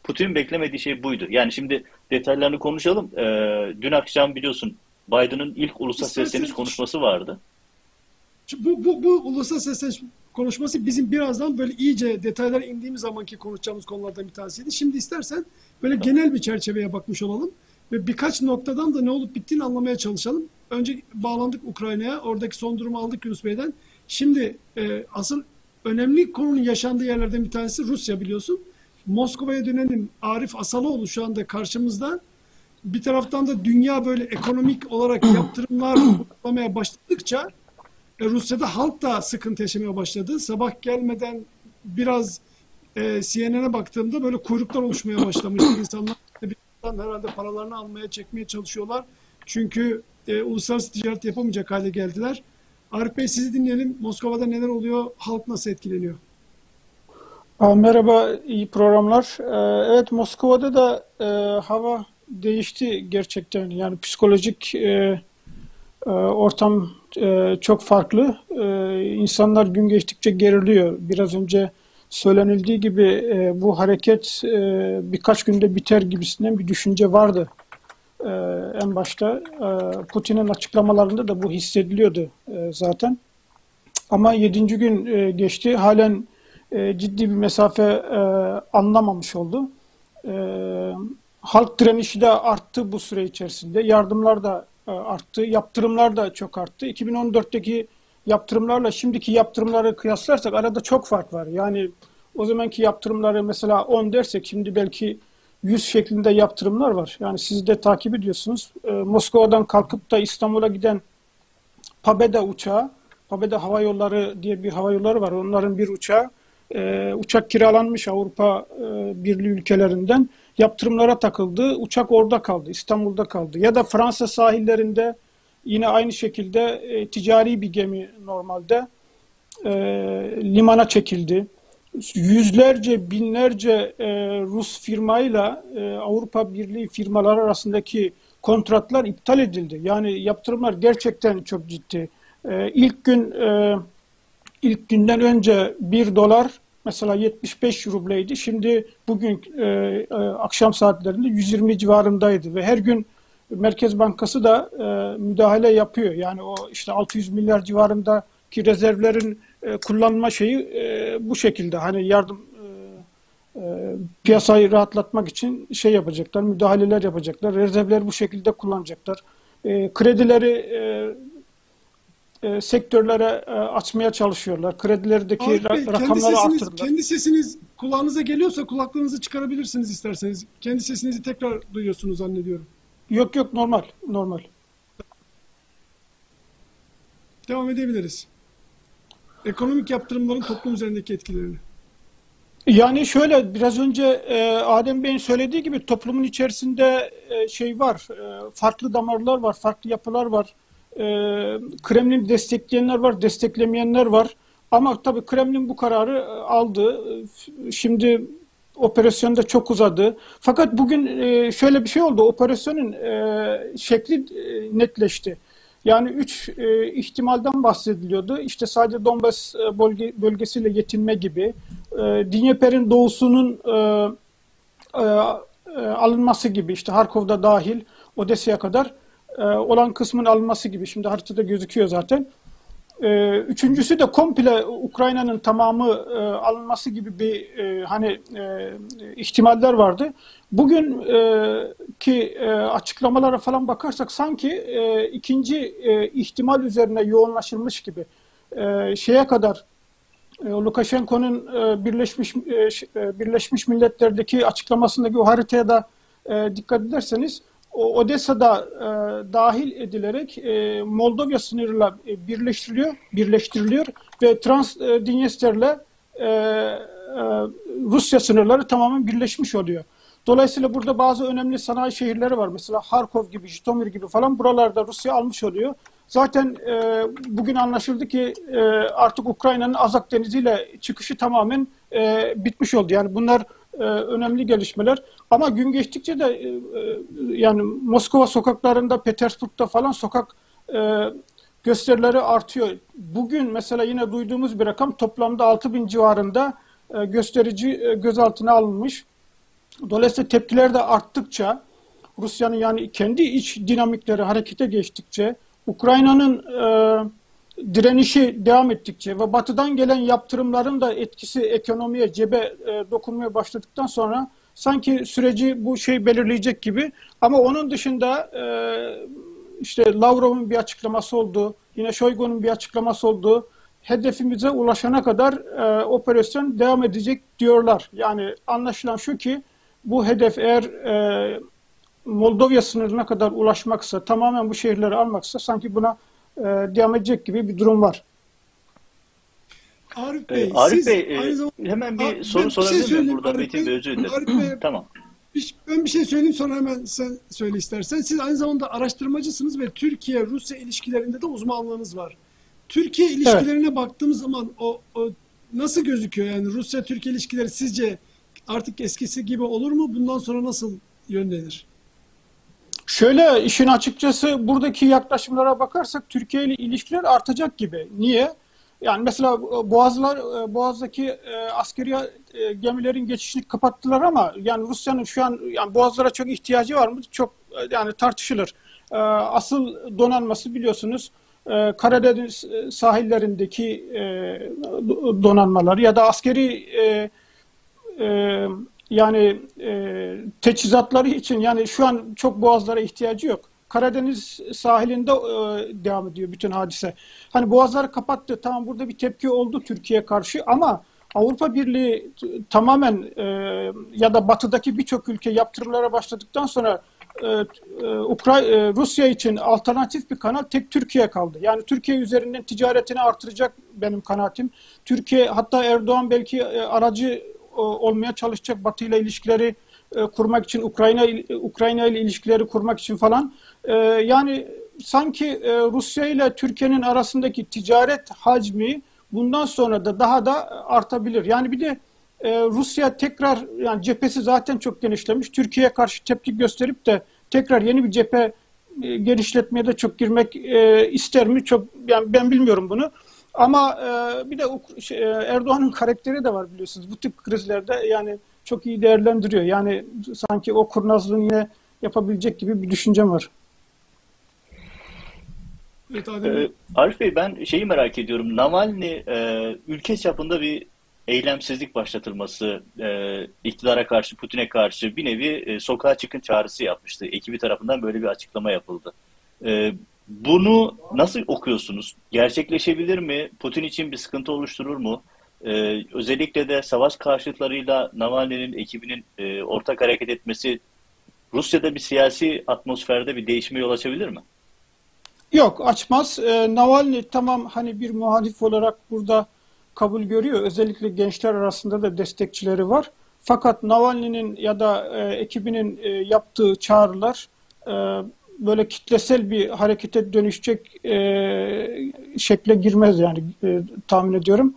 Putin'in beklemediği şey buydu. Yani şimdi detaylarını konuşalım. Ee, dün akşam biliyorsun Biden'ın ilk ulusal sesleniş konuşması vardı. Bu, bu, bu ulusal sesleniş konuşması bizim birazdan böyle iyice detaylara indiğimiz zamanki konuşacağımız konulardan bir tanesiydi. Şimdi istersen böyle genel bir çerçeveye bakmış olalım ve birkaç noktadan da ne olup bittiğini anlamaya çalışalım. Önce bağlandık Ukrayna'ya, oradaki son durumu aldık Yunus Bey'den. Şimdi e, asıl önemli konunun yaşandığı yerlerden bir tanesi Rusya biliyorsun. Moskova'ya dönenin Arif Asaloğlu şu anda karşımızda. Bir taraftan da dünya böyle ekonomik olarak yaptırımlar uygulamaya başladıkça Rusya'da halk da sıkıntı yaşamaya başladı. Sabah gelmeden biraz e, CNN'e baktığımda böyle kuyruklar oluşmaya başlamış. İnsanlar bir herhalde paralarını almaya, çekmeye çalışıyorlar. Çünkü e, uluslararası ticaret yapamayacak hale geldiler. Arif Bey sizi dinleyelim. Moskova'da neler oluyor? Halk nasıl etkileniyor? Merhaba, iyi programlar. Ee, evet, Moskova'da da e, hava değişti gerçekten. Yani psikolojik e, e, ortam e, çok farklı. E, insanlar gün geçtikçe geriliyor. Biraz önce söylenildiği gibi e, bu hareket e, birkaç günde biter gibisinden bir düşünce vardı. E, en başta Putin'in açıklamalarında da bu hissediliyordu zaten. Ama yedinci gün geçti. Halen ciddi bir mesafe anlamamış oldu. Halk direnişi de arttı bu süre içerisinde. Yardımlar da arttı. Yaptırımlar da çok arttı. 2014'teki yaptırımlarla şimdiki yaptırımları kıyaslarsak arada çok fark var. Yani o zamanki yaptırımları mesela 10 dersek şimdi belki 100 şeklinde yaptırımlar var. Yani siz de takip ediyorsunuz. E, Moskova'dan kalkıp da İstanbul'a giden Pabeda uçağı, Pabeda Hava Yolları diye bir hava yolları var. Onların bir uçağı e, uçak kiralanmış Avrupa e, Birliği ülkelerinden yaptırımlara takıldı. Uçak orada kaldı, İstanbul'da kaldı. Ya da Fransa sahillerinde yine aynı şekilde e, ticari bir gemi normalde e, limana çekildi. Yüzlerce, binlerce e, Rus firmayla e, Avrupa Birliği firmalar arasındaki kontratlar iptal edildi. Yani yaptırımlar gerçekten çok ciddi. E, ilk gün e, ilk günden önce 1 dolar mesela 75 rubleydi. Şimdi bugün e, e, akşam saatlerinde 120 civarındaydı ve her gün Merkez Bankası da e, müdahale yapıyor. Yani o işte 600 milyar civarındaki rezervlerin e, kullanma şeyi e, bu şekilde. Hani yardım e, e, piyasayı rahatlatmak için şey yapacaklar, müdahaleler yapacaklar. Rezervleri bu şekilde kullanacaklar. E, kredileri e, e, sektörlere e, açmaya çalışıyorlar. Kredilerdeki Arif Bey, ra- kendi rakamları sesiniz, arttırdılar. kendi sesiniz kulağınıza geliyorsa kulaklığınızı çıkarabilirsiniz isterseniz. Kendi sesinizi tekrar duyuyorsunuz zannediyorum. Yok yok normal, normal. Devam edebiliriz. Ekonomik yaptırımların toplum üzerindeki etkilerini. Yani şöyle biraz önce e, Adem Bey'in söylediği gibi toplumun içerisinde e, şey var, e, farklı damarlar var, farklı yapılar var. E, Kremlin destekleyenler var, desteklemeyenler var. Ama tabii Kremlin bu kararı e, aldı. Şimdi operasyon da çok uzadı. Fakat bugün e, şöyle bir şey oldu. Operasyonun e, şekli netleşti. Yani üç ihtimalden bahsediliyordu. İşte sadece Donbas bölge, bölgesiyle yetinme gibi. E, Dnieper'in doğusunun alınması gibi. işte Harkov'da dahil Odessa'ya kadar olan kısmın alınması gibi. Şimdi haritada gözüküyor zaten. E, üçüncüsü de komple Ukrayna'nın tamamı e, alınması gibi bir e, hani e, ihtimaller vardı. Bugün ki açıklamalara falan bakarsak sanki ikinci ihtimal üzerine yoğunlaşılmış gibi. Şeye kadar Lukashenko'nun Birleşmiş Birleşmiş Milletler'deki açıklamasındaki o haritaya da dikkat ederseniz Odessa'da e, dahil edilerek e, Moldova sınırıyla e, birleştiriliyor, birleştiriliyor ve Trans e, Dinyester'le e, e, Rusya sınırları tamamen birleşmiş oluyor. Dolayısıyla burada bazı önemli sanayi şehirleri var. Mesela Harkov gibi, Jitomir gibi falan buralarda Rusya almış oluyor. Zaten e, bugün anlaşıldı ki e, artık Ukrayna'nın Azak Denizi ile çıkışı tamamen e, bitmiş oldu. Yani bunlar e, önemli gelişmeler. Ama gün geçtikçe de e, e, yani Moskova sokaklarında, Petersburg'da falan sokak gösterileri artıyor. Bugün mesela yine duyduğumuz bir rakam toplamda 6 bin civarında gösterici e, gözaltına alınmış. Dolayısıyla tepkiler de arttıkça Rusya'nın yani kendi iç dinamikleri harekete geçtikçe Ukrayna'nın e, direnişi devam ettikçe ve batıdan gelen yaptırımların da etkisi ekonomiye, cebe e, dokunmaya başladıktan sonra sanki süreci bu şey belirleyecek gibi ama onun dışında e, işte Lavrov'un bir açıklaması oldu, yine Shoigu'nun bir açıklaması oldu. Hedefimize ulaşana kadar e, operasyon devam edecek diyorlar. Yani anlaşılan şu ki bu hedef eğer e, Moldova sınırına kadar ulaşmaksa, tamamen bu şehirleri almaksa sanki buna e, devam edecek gibi bir durum var. Arif Bey, Ee, Arif siz Bey e, aynı zamanda hemen bir Aa, ben soru şey sorabilir miyim söyleyeyim burada Arif Metin Bey. Bey özür dilerim. Arif Tamam. bir- ben bir şey söyleyeyim sonra hemen sen söyle istersen. Siz aynı zamanda araştırmacısınız ve Türkiye-Rusya ilişkilerinde de uzmanlığınız var. Türkiye ilişkilerine baktığımız zaman o, o nasıl gözüküyor? Yani Rusya-Türkiye ilişkileri sizce artık eskisi gibi olur mu? Bundan sonra nasıl yönlenir? Şöyle işin açıkçası buradaki yaklaşımlara bakarsak Türkiye ile ilişkiler artacak gibi. Niye? Yani mesela Boğazlar Boğaz'daki e, askeri e, gemilerin geçişini kapattılar ama yani Rusya'nın şu an yani Boğazlara çok ihtiyacı var mı? Çok e, yani tartışılır. E, Asıl donanması biliyorsunuz e, Karadeniz e, sahillerindeki e, do- donanmalar ya da askeri e, e, yani e, teçhizatları için yani şu an çok boğazlara ihtiyacı yok. Karadeniz sahilinde e, devam ediyor bütün hadise. Hani boğazları kapattı. Tamam burada bir tepki oldu Türkiye karşı ama Avrupa Birliği tamamen e, ya da batıdaki birçok ülke yaptırımlara başladıktan sonra e, e, Ukray e, Rusya için alternatif bir kanal tek Türkiye kaldı. Yani Türkiye üzerinden ticaretini artıracak benim kanaatim. Türkiye hatta Erdoğan belki e, aracı olmaya çalışacak Batı ile ilişkileri e, kurmak için Ukrayna Ukrayna ile ilişkileri kurmak için falan. E, yani sanki e, Rusya ile Türkiye'nin arasındaki ticaret hacmi bundan sonra da daha da artabilir. Yani bir de e, Rusya tekrar yani cephesi zaten çok genişlemiş. Türkiye'ye karşı tepki gösterip de tekrar yeni bir cephe e, genişletmeye de çok girmek e, ister mi? Çok yani ben bilmiyorum bunu. Ama e, bir de şey, e, Erdoğan'ın karakteri de var biliyorsunuz. Bu tip krizlerde yani çok iyi değerlendiriyor. Yani sanki o kurnazlığını yine yapabilecek gibi bir düşüncem var. Evet Ee. Arif Bey ben şeyi merak ediyorum. Navalny e, ülke çapında bir eylemsizlik başlatılması, e, iktidara karşı, Putin'e karşı bir nevi e, sokağa çıkın çağrısı yapmıştı. Ekibi tarafından böyle bir açıklama yapıldı. E, bunu nasıl okuyorsunuz? Gerçekleşebilir mi? Putin için bir sıkıntı oluşturur mu? E, özellikle de savaş karşıtlarıyla Navalny'nin ekibinin e, ortak hareket etmesi Rusya'da bir siyasi atmosferde bir değişime yol açabilir mi? Yok açmaz. Ee, Navalny tamam hani bir muhalif olarak burada kabul görüyor. Özellikle gençler arasında da destekçileri var. Fakat Navalny'nin ya da e, ekibinin e, yaptığı çağrılar e, böyle kitlesel bir harekete dönüşecek e, şekle girmez yani e, tahmin ediyorum.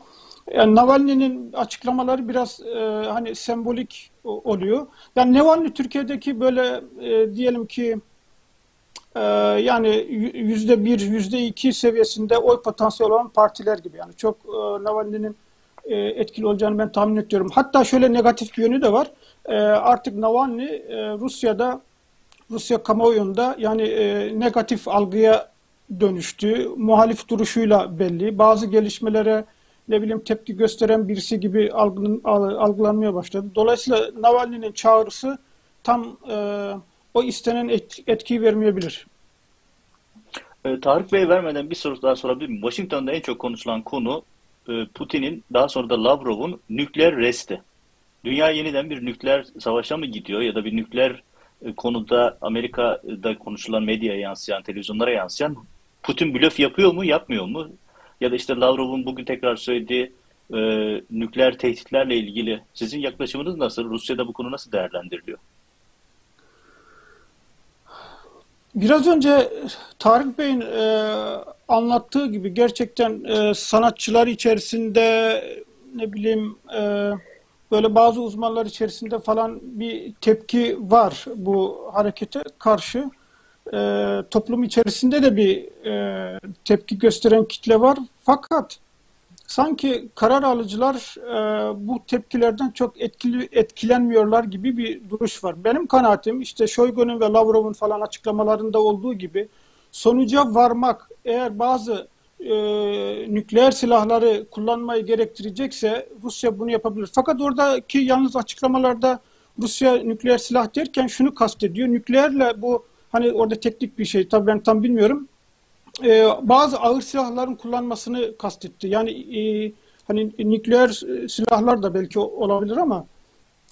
Yani Navalny'nin açıklamaları biraz e, hani sembolik oluyor. Yani Navalny Türkiye'deki böyle e, diyelim ki ee, yani yü- yüzde bir, yüzde iki seviyesinde oy potansiyeli olan partiler gibi. Yani çok e, Navalny'nin e, etkili olacağını ben tahmin ediyorum. Hatta şöyle negatif bir yönü de var. E, artık Navalny e, Rusya'da, Rusya kamuoyunda yani e, negatif algıya dönüştü. Muhalif duruşuyla belli. Bazı gelişmelere ne bileyim tepki gösteren birisi gibi algın, al- algılanmaya başladı. Dolayısıyla Navalny'nin çağrısı tam e, o istenen et- etkiyi vermeyebilir. Ee, Tarık Bey vermeden bir soru daha sorabilir miyim? Washington'da en çok konuşulan konu e, Putin'in daha sonra da Lavrov'un nükleer resti. Dünya yeniden bir nükleer savaşa mı gidiyor ya da bir nükleer e, konuda Amerika'da konuşulan medyaya yansıyan, televizyonlara yansıyan Putin blöf yapıyor mu, yapmıyor mu? Ya da işte Lavrov'un bugün tekrar söylediği e, nükleer tehditlerle ilgili sizin yaklaşımınız nasıl? Rusya'da bu konu nasıl değerlendiriliyor? Biraz önce Tarık Bey'in e, anlattığı gibi gerçekten e, sanatçılar içerisinde ne bileyim e, böyle bazı uzmanlar içerisinde falan bir tepki var bu harekete karşı. E, toplum içerisinde de bir e, tepki gösteren kitle var. Fakat sanki karar alıcılar e, bu tepkilerden çok etkili etkilenmiyorlar gibi bir duruş var. Benim kanaatim işte Shoigu'nun ve Lavrov'un falan açıklamalarında olduğu gibi sonuca varmak eğer bazı e, nükleer silahları kullanmayı gerektirecekse Rusya bunu yapabilir. Fakat oradaki yalnız açıklamalarda Rusya nükleer silah derken şunu kastediyor. Nükleerle bu hani orada teknik bir şey tabii ben tam bilmiyorum e, bazı ağır silahların kullanmasını kastetti. Yani e, hani nükleer silahlar da belki olabilir ama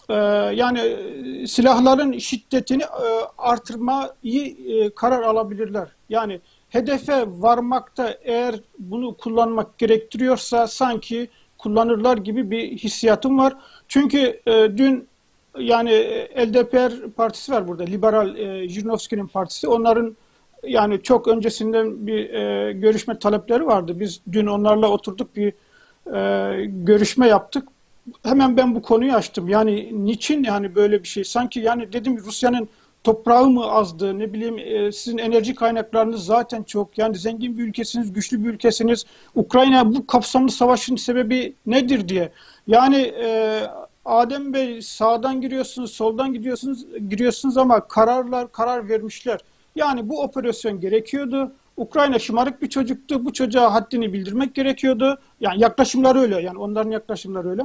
e, yani e, silahların şiddetini e, artırmayı e, karar alabilirler. Yani hedefe varmakta eğer bunu kullanmak gerektiriyorsa sanki kullanırlar gibi bir hissiyatım var. Çünkü e, dün yani LDPR partisi var burada. Liberal e, Jirinovski'nin partisi. Onların yani çok öncesinden bir e, görüşme talepleri vardı. Biz dün onlarla oturduk bir e, görüşme yaptık. Hemen ben bu konuyu açtım. Yani niçin yani böyle bir şey? Sanki yani dedim Rusya'nın toprağı mı azdı? Ne bileyim e, sizin enerji kaynaklarınız zaten çok. Yani zengin bir ülkesiniz, güçlü bir ülkesiniz. Ukrayna bu kapsamlı savaşın sebebi nedir diye. Yani e, Adem Bey sağdan giriyorsunuz, soldan gidiyorsunuz, giriyorsunuz ama kararlar karar vermişler. Yani bu operasyon gerekiyordu. Ukrayna şımarık bir çocuktu. Bu çocuğa haddini bildirmek gerekiyordu. Yani yaklaşımlar öyle. Yani onların yaklaşımları öyle.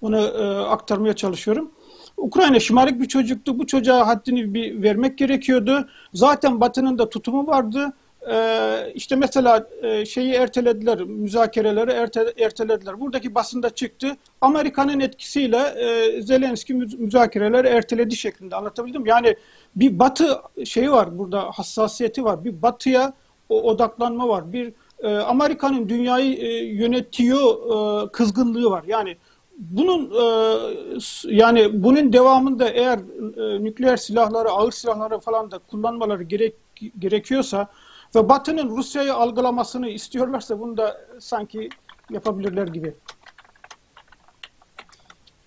Onu e, aktarmaya çalışıyorum. Ukrayna şımarık bir çocuktu. Bu çocuğa haddini bir vermek gerekiyordu. Zaten Batı'nın da tutumu vardı. Ee, işte mesela e, şeyi ertelediler, müzakereleri erte, ertelediler. Buradaki basında çıktı. Amerika'nın etkisiyle e, Zelenski müzakereleri erteledi şeklinde anlatabildim. Yani bir Batı şeyi var burada hassasiyeti var. Bir Batı'ya odaklanma var. Bir e, Amerika'nın dünyayı e, yönetiyor e, kızgınlığı var. Yani bunun e, yani bunun devamında eğer e, nükleer silahları, ağır silahları falan da kullanmaları gerek gerekiyorsa ve Batı'nın Rusya'yı algılamasını istiyorlarsa bunu da sanki yapabilirler gibi.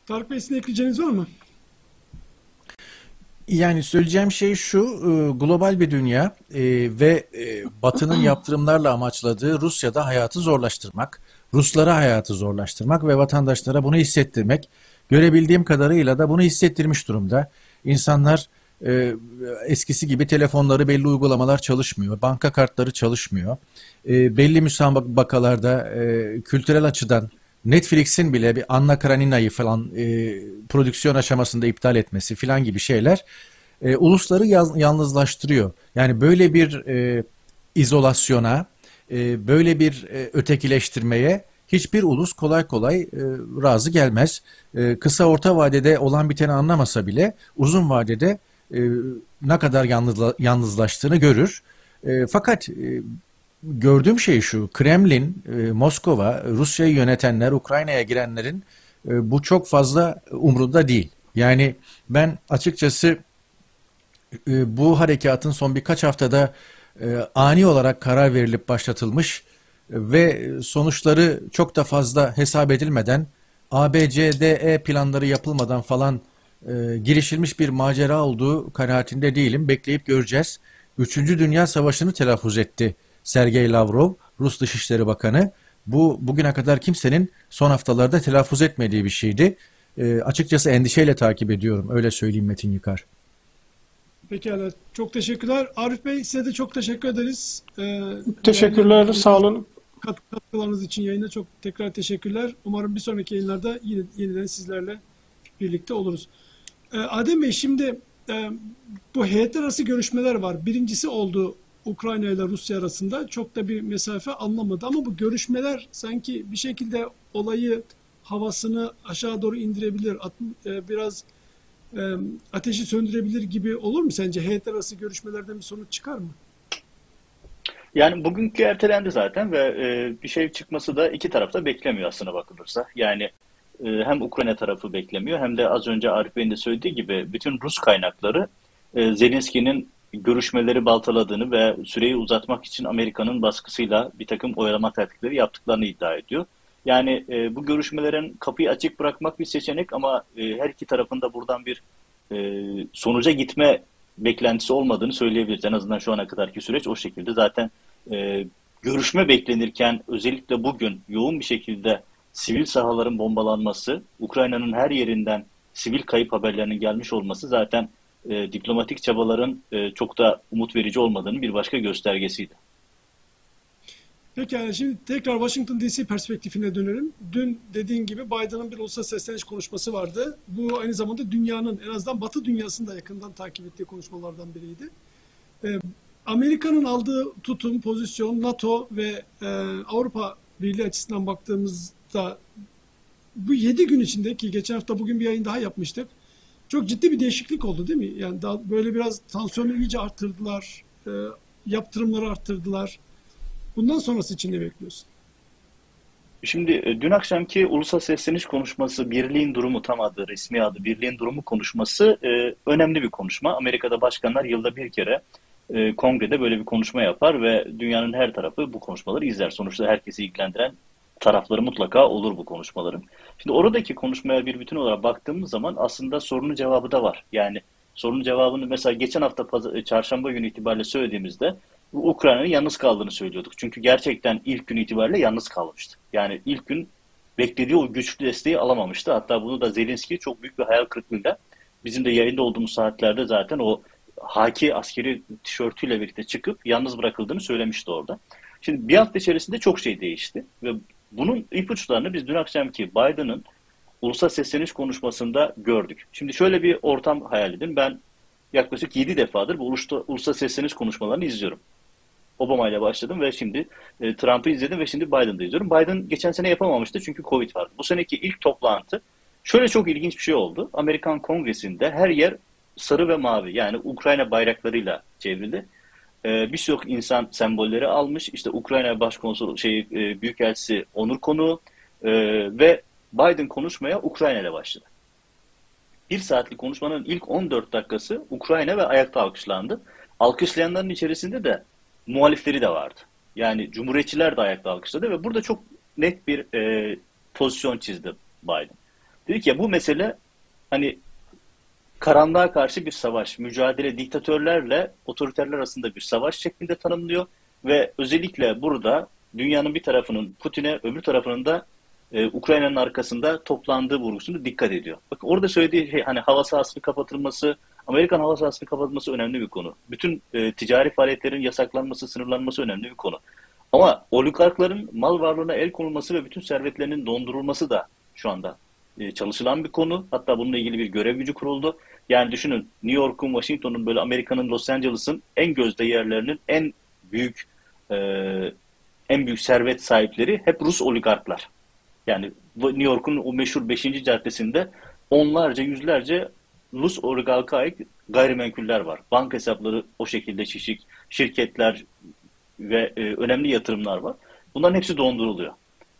Tarık Bey sizin ekleyeceğiniz var mı? Yani söyleyeceğim şey şu, e, global bir dünya ve Batı'nın yaptırımlarla amaçladığı Rusya'da hayatı zorlaştırmak, Ruslara hayatı zorlaştırmak ve vatandaşlara bunu hissettirmek. Görebildiğim kadarıyla da bunu hissettirmiş durumda. İnsanlar eskisi gibi telefonları belli uygulamalar çalışmıyor, banka kartları çalışmıyor. Belli müsabakalarda kültürel açıdan Netflix'in bile bir Anna Karenina'yı falan e, prodüksiyon aşamasında iptal etmesi falan gibi şeyler e, ulusları yaz, yalnızlaştırıyor. Yani böyle bir e, izolasyona, e, böyle bir e, ötekileştirmeye hiçbir ulus kolay kolay e, razı gelmez. Kısa orta vadede olan biteni anlamasa bile uzun vadede ne kadar yalnızla, yalnızlaştığını görür. Fakat gördüğüm şey şu, Kremlin, Moskova, Rusya'yı yönetenler, Ukrayna'ya girenlerin bu çok fazla umrunda değil. Yani ben açıkçası bu harekatın son birkaç haftada ani olarak karar verilip başlatılmış ve sonuçları çok da fazla hesap edilmeden ABCDE planları yapılmadan falan e, girişilmiş bir macera olduğu kanaatinde değilim. Bekleyip göreceğiz. Üçüncü Dünya Savaşı'nı telaffuz etti Sergey Lavrov, Rus Dışişleri Bakanı. Bu bugüne kadar kimsenin son haftalarda telaffuz etmediği bir şeydi. E, açıkçası endişeyle takip ediyorum. Öyle söyleyeyim Metin Yıkar. Pekala. Çok teşekkürler. Arif Bey size de çok teşekkür ederiz. Ee, teşekkürler. Yani, sağ olun. Katkılarınız için yayına çok tekrar teşekkürler. Umarım bir sonraki yayınlarda yine, yeniden sizlerle birlikte oluruz. Ee, Adem Bey şimdi e, bu heyetler arası görüşmeler var. Birincisi oldu Ukrayna ile Rusya arasında çok da bir mesafe anlamadı ama bu görüşmeler sanki bir şekilde olayı havasını aşağı doğru indirebilir, e, biraz e, ateşi söndürebilir gibi olur mu sence? Heyetler arası görüşmelerden bir sonuç çıkar mı? Yani bugünkü ertelendi zaten ve e, bir şey çıkması da iki tarafta beklemiyor aslına bakılırsa. Yani hem Ukrayna tarafı beklemiyor hem de az önce Arif Bey'in de söylediği gibi bütün Rus kaynakları Zelenski'nin görüşmeleri baltaladığını ve süreyi uzatmak için Amerika'nın baskısıyla bir takım oyalama taktikleri yaptıklarını iddia ediyor. Yani e, bu görüşmelerin kapıyı açık bırakmak bir seçenek ama e, her iki tarafında buradan bir e, sonuca gitme beklentisi olmadığını söyleyebiliriz. En azından şu ana kadarki süreç o şekilde. Zaten e, görüşme beklenirken özellikle bugün yoğun bir şekilde sivil sahaların bombalanması, Ukrayna'nın her yerinden sivil kayıp haberlerinin gelmiş olması zaten e, diplomatik çabaların e, çok da umut verici olmadığının bir başka göstergesiydi. Peki yani şimdi tekrar Washington DC perspektifine dönelim. Dün dediğin gibi Biden'ın bir uluslararası sesleniş konuşması vardı. Bu aynı zamanda dünyanın en azından Batı dünyasında yakından takip ettiği konuşmalardan biriydi. Ee, Amerika'nın aldığı tutum, pozisyon, NATO ve e, Avrupa Birliği açısından baktığımızda bu 7 gün içinde ki geçen hafta bugün bir yayın daha yapmıştık çok ciddi bir değişiklik oldu değil mi? Yani daha böyle biraz tansiyonu iyice arttırdılar, e, yaptırımları arttırdılar. Bundan sonrası için ne bekliyorsun? Şimdi e, dün akşamki ulusal sesleniş konuşması, birliğin durumu tam adı, resmi adı birliğin durumu konuşması e, önemli bir konuşma. Amerika'da başkanlar yılda bir kere e, kongrede böyle bir konuşma yapar ve dünyanın her tarafı bu konuşmaları izler. Sonuçta herkesi ilgilendiren tarafları mutlaka olur bu konuşmaların. Şimdi oradaki konuşmaya bir bütün olarak baktığımız zaman aslında sorunun cevabı da var. Yani sorunun cevabını mesela geçen hafta e, çarşamba günü itibariyle söylediğimizde Ukrayna'nın yalnız kaldığını söylüyorduk. Çünkü gerçekten ilk gün itibariyle yalnız kalmıştı. Yani ilk gün beklediği o güçlü desteği alamamıştı. Hatta bunu da Zelenski çok büyük bir hayal kırıklığıyla bizim de yayında olduğumuz saatlerde zaten o haki askeri tişörtüyle birlikte çıkıp yalnız bırakıldığını söylemişti orada. Şimdi bir hafta içerisinde çok şey değişti ve bunun ipuçlarını biz dün akşamki Biden'ın ulusal sesleniş konuşmasında gördük. Şimdi şöyle bir ortam hayal edin. Ben yaklaşık 7 defadır bu ulusal, sesleniş konuşmalarını izliyorum. Obama ile başladım ve şimdi e, Trump'ı izledim ve şimdi Biden'da izliyorum. Biden geçen sene yapamamıştı çünkü Covid vardı. Bu seneki ilk toplantı şöyle çok ilginç bir şey oldu. Amerikan Kongresi'nde her yer sarı ve mavi yani Ukrayna bayraklarıyla çevrildi. E, Birçok insan sembolleri almış. İşte Ukrayna Başkonsol şey e, Büyükelçisi onur konuğu e, ve Biden konuşmaya Ukrayna ile başladı. Bir saatlik konuşmanın ilk 14 dakikası Ukrayna ve ayakta alkışlandı. Alkışlayanların içerisinde de muhalifleri de vardı. Yani cumhuriyetçiler de ayakta alkışladı ve burada çok net bir e, pozisyon çizdi Biden. Dedi ki ya bu mesele hani karanlığa karşı bir savaş, mücadele diktatörlerle otoriterler arasında bir savaş şeklinde tanımlıyor ve özellikle burada dünyanın bir tarafının Putin'e, öbür tarafının da e, Ukrayna'nın arkasında toplandığı vurgusunu dikkat ediyor. Bakın orada söylediği şey hani hava sahasının kapatılması, Amerikan hava sahasının kapatılması önemli bir konu. Bütün e, ticari faaliyetlerin yasaklanması, sınırlanması önemli bir konu. Ama oligarkların mal varlığına el konulması ve bütün servetlerinin dondurulması da şu anda e, çalışılan bir konu. Hatta bununla ilgili bir görev gücü kuruldu. Yani düşünün New York'un, Washington'un böyle Amerika'nın Los Angeles'ın en gözde yerlerinin en büyük e, en büyük servet sahipleri hep Rus oligarklar. Yani New York'un o meşhur 5. caddesinde onlarca, yüzlerce Rus oligarka ait gayrimenkuller var. Banka hesapları o şekilde şişik, şirketler ve e, önemli yatırımlar var. Bunların hepsi donduruluyor.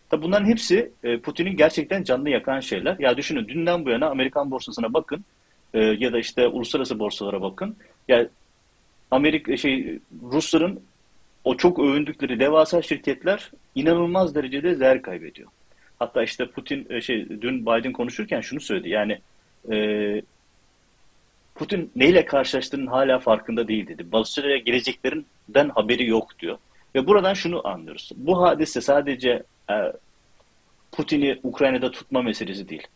Tabi bunların hepsi e, Putin'in gerçekten canını yakan şeyler. Ya düşünün dünden bu yana Amerikan borsasına bakın e, ya da işte uluslararası borsalara bakın. Ya Amerika şey Rusların o çok övündükleri devasa şirketler inanılmaz derecede değer kaybediyor. Hatta işte Putin e, şey dün Biden konuşurken şunu söyledi. Yani e, Putin neyle karşılaştığının hala farkında değil dedi. Balıkçılara geleceklerinden haberi yok diyor. Ve buradan şunu anlıyoruz. Bu hadise sadece e, Putin'i Ukrayna'da tutma meselesi değil.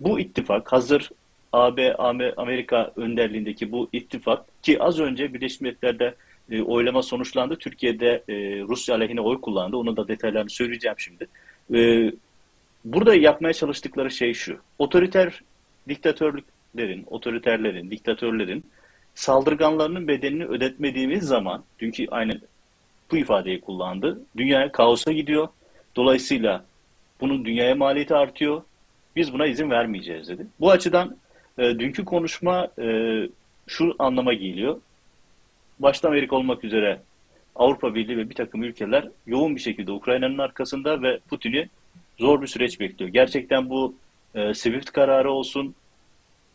Bu ittifak hazır AB, Amerika önderliğindeki bu ittifak ki az önce Birleşmiş Milletler'de e, oylama sonuçlandı. Türkiye'de e, Rusya aleyhine oy kullandı. Onun da detaylarını söyleyeceğim şimdi. E, burada yapmaya çalıştıkları şey şu. Otoriter diktatörlüklerin, otoriterlerin, diktatörlerin saldırganlarının bedenini ödetmediğimiz zaman, dünkü aynı bu ifadeyi kullandı. Dünya kaosa gidiyor. Dolayısıyla bunun dünyaya maliyeti artıyor. Biz buna izin vermeyeceğiz dedi. Bu açıdan e, dünkü konuşma e, şu anlama geliyor. Başta Amerika olmak üzere Avrupa Birliği ve bir takım ülkeler yoğun bir şekilde Ukrayna'nın arkasında ve Putin'i zor bir süreç bekliyor. Gerçekten bu e, Swift kararı olsun,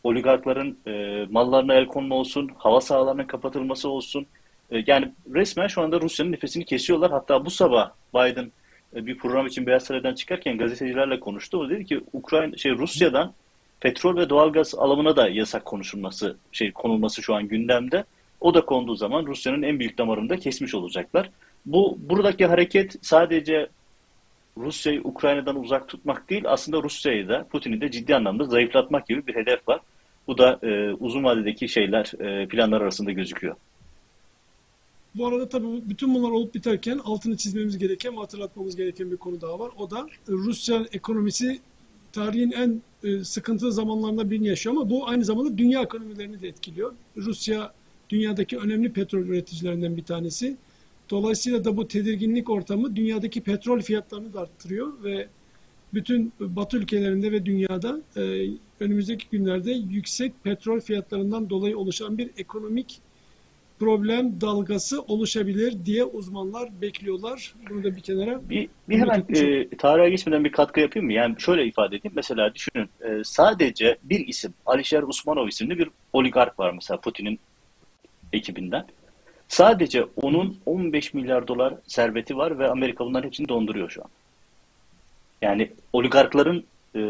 oligarkların e, mallarına el konma olsun, hava sahalarının kapatılması olsun. E, yani resmen şu anda Rusya'nın nefesini kesiyorlar. Hatta bu sabah Biden e, bir program için Beyaz Saray'dan çıkarken gazetecilerle konuştu. O dedi ki Ukrayna şey Rusya'dan petrol ve doğalgaz alımına da yasak konuşulması, şey konulması şu an gündemde. O da konduğu zaman Rusya'nın en büyük damarını da kesmiş olacaklar. Bu buradaki hareket sadece Rusya'yı Ukrayna'dan uzak tutmak değil, aslında Rusya'yı da Putin'i de ciddi anlamda zayıflatmak gibi bir hedef var. Bu da e, uzun vadedeki şeyler, e, planlar arasında gözüküyor. Bu arada tabii bütün bunlar olup biterken altını çizmemiz gereken hatırlatmamız gereken bir konu daha var. O da Rusya ekonomisi tarihin en e, sıkıntılı zamanlarında birini yaşıyor ama bu aynı zamanda dünya ekonomilerini de etkiliyor. Rusya dünyadaki önemli petrol üreticilerinden bir tanesi. Dolayısıyla da bu tedirginlik ortamı dünyadaki petrol fiyatlarını da arttırıyor ve bütün Batı ülkelerinde ve dünyada e, önümüzdeki günlerde yüksek petrol fiyatlarından dolayı oluşan bir ekonomik problem dalgası oluşabilir diye uzmanlar bekliyorlar. Bunu da bir kenara Bir, bir hemen e, tarihe geçmeden bir katkı yapayım mı? Yani şöyle ifade edeyim. Mesela düşünün e, sadece bir isim Alişer Usmanov isimli bir oligark var mesela Putin'in ekibinden. Sadece onun 15 milyar dolar serveti var ve Amerika bunların hepsini donduruyor şu an. Yani oligarkların e,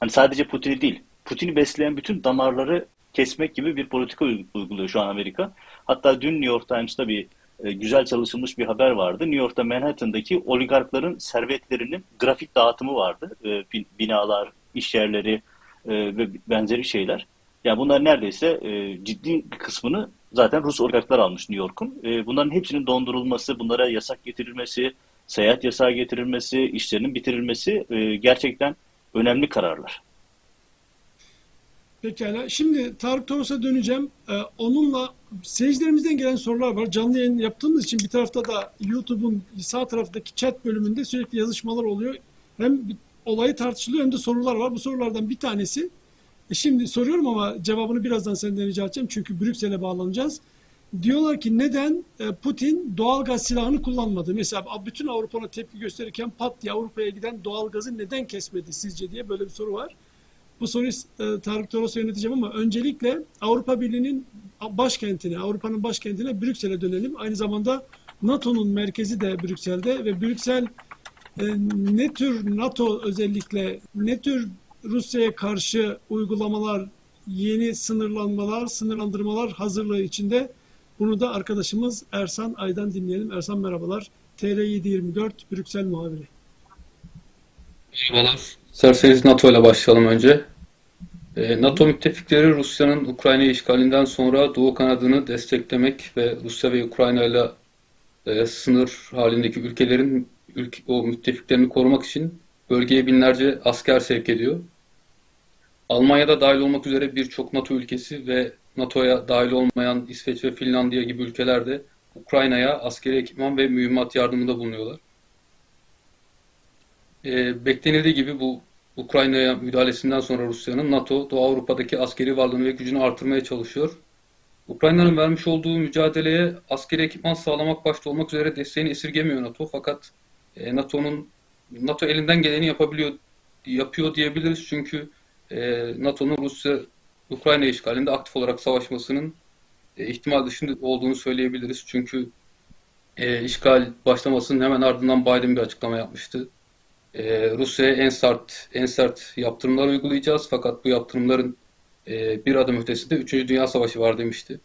hani sadece Putin'i değil, Putin'i besleyen bütün damarları kesmek gibi bir politika uyguluyor şu an Amerika. Hatta dün New York Times'ta bir e, güzel çalışılmış bir haber vardı. New York'ta Manhattan'daki oligarkların servetlerinin grafik dağıtımı vardı. E, binalar, iş yerleri e, ve benzeri şeyler. Yani bunlar neredeyse e, ciddi kısmını zaten Rus oligarklar almış New York'un. E, bunların hepsinin dondurulması, bunlara yasak getirilmesi, seyahat yasağı getirilmesi, işlerinin bitirilmesi e, gerçekten önemli kararlar. Pekala. Şimdi Tarık Toros'a döneceğim. Ee, onunla seyircilerimizden gelen sorular var. Canlı yayın yaptığımız için bir tarafta da YouTube'un sağ taraftaki chat bölümünde sürekli yazışmalar oluyor. Hem olayı tartışılıyor hem de sorular var. Bu sorulardan bir tanesi. E şimdi soruyorum ama cevabını birazdan senden rica edeceğim. Çünkü Brüksel'e bağlanacağız. Diyorlar ki neden e, Putin doğal gaz silahını kullanmadı? Mesela bütün Avrupa'na tepki gösterirken pat diye Avrupa'ya giden doğal gazı neden kesmedi sizce diye böyle bir soru var. Bu soruyu e, Tarık Toros'a yöneteceğim ama öncelikle Avrupa Birliği'nin başkentine, Avrupa'nın başkentine Brüksel'e dönelim. Aynı zamanda NATO'nun merkezi de Brüksel'de ve Brüksel e, ne tür NATO özellikle ne tür Rusya'ya karşı uygulamalar, yeni sınırlanmalar, sınırlandırmalar hazırlığı içinde bunu da arkadaşımız Ersan Ay'dan dinleyelim. Ersan merhabalar. TR724 Brüksel muhabiri. Merhabalar. İsterseniz NATO ile başlayalım önce. E, NATO müttefikleri Rusya'nın Ukrayna işgalinden sonra Doğu kanadını desteklemek ve Rusya ve Ukrayna ile e, sınır halindeki ülkelerin ülke, o müttefiklerini korumak için bölgeye binlerce asker sevk ediyor. Almanya'da dahil olmak üzere birçok NATO ülkesi ve NATO'ya dahil olmayan İsveç ve Finlandiya gibi ülkeler de Ukrayna'ya askeri ekipman ve mühimmat yardımında bulunuyorlar. E, beklenildiği gibi bu Ukrayna'ya müdahalesinden sonra Rusya'nın NATO, Doğu Avrupa'daki askeri varlığını ve gücünü artırmaya çalışıyor. Ukrayna'nın vermiş olduğu mücadeleye askeri ekipman sağlamak başta olmak üzere desteğini esirgemiyor NATO. Fakat e, NATO'nun NATO elinden geleni yapabiliyor yapıyor diyebiliriz çünkü e, NATO'nun Rusya Ukrayna işgalinde aktif olarak savaşmasının e, ihtimal dışında olduğunu söyleyebiliriz. Çünkü e, işgal başlamasının hemen ardından Biden bir açıklama yapmıştı e, Rusya'ya en sert en sert yaptırımlar uygulayacağız fakat bu yaptırımların e, bir adım ötesinde 3. Dünya Savaşı var demişti.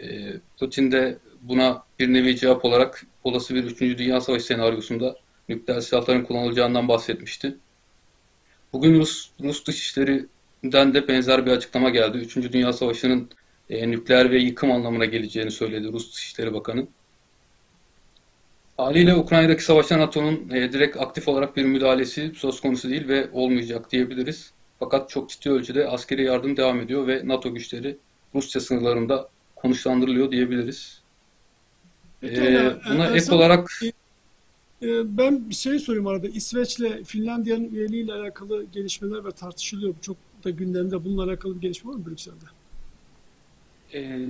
E, Putin de buna bir nevi cevap olarak olası bir 3. Dünya Savaşı senaryosunda nükleer silahların kullanılacağından bahsetmişti. Bugün Rus, Rus Dışişleri'nden de benzer bir açıklama geldi. 3. Dünya Savaşı'nın e, nükleer ve yıkım anlamına geleceğini söyledi Rus Dışişleri Bakanı. Haliyle Ukrayna'daki savaşta NATO'nun e, direkt aktif olarak bir müdahalesi söz konusu değil ve olmayacak diyebiliriz. Fakat çok ciddi ölçüde askeri yardım devam ediyor ve NATO güçleri Rusya sınırlarında konuşlandırılıyor diyebiliriz. Ee, buna ek Ersan, olarak e, e, ben bir şey sorayım arada. İsveç'le Finlandiya'nın üyeliğiyle alakalı gelişmeler ve tartışılıyor. Çok da gündemde bununla alakalı bir gelişme var mı Brüksel'de? Ee,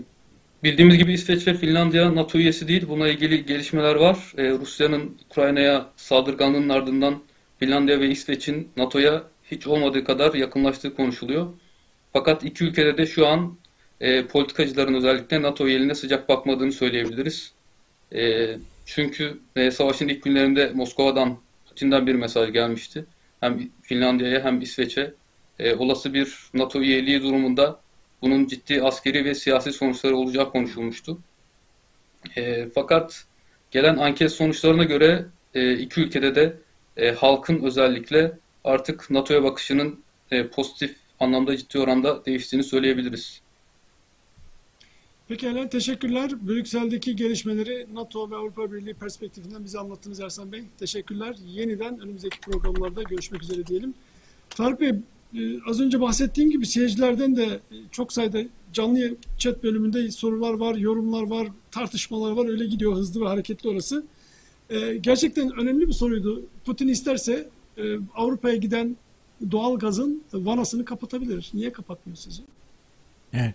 Bildiğimiz gibi İsveç ve Finlandiya NATO üyesi değil. Buna ilgili gelişmeler var. Ee, Rusya'nın Ukrayna'ya saldırganlığının ardından Finlandiya ve İsveç'in NATO'ya hiç olmadığı kadar yakınlaştığı konuşuluyor. Fakat iki ülkede de şu an e, politikacıların özellikle NATO üyeliğine sıcak bakmadığını söyleyebiliriz. E, çünkü e, savaşın ilk günlerinde Moskova'dan, Putin'den bir mesaj gelmişti. Hem Finlandiya'ya hem İsveç'e e, olası bir NATO üyeliği durumunda bunun ciddi askeri ve siyasi sonuçları olacağı konuşulmuştu. E, fakat gelen anket sonuçlarına göre e, iki ülkede de e, halkın özellikle artık NATO'ya bakışının e, pozitif anlamda ciddi oranda değiştiğini söyleyebiliriz. Pekala teşekkürler. Brüksel'deki gelişmeleri NATO ve Avrupa Birliği perspektifinden bize anlattınız Ersan Bey. Teşekkürler. Yeniden önümüzdeki programlarda görüşmek üzere diyelim. Tarık Bey az önce bahsettiğim gibi seyircilerden de çok sayıda canlı chat bölümünde sorular var, yorumlar var, tartışmalar var. Öyle gidiyor hızlı ve hareketli orası. Ee, gerçekten önemli bir soruydu. Putin isterse e, Avrupa'ya giden doğal gazın vanasını kapatabilir. Niye kapatmıyor sizce? Evet.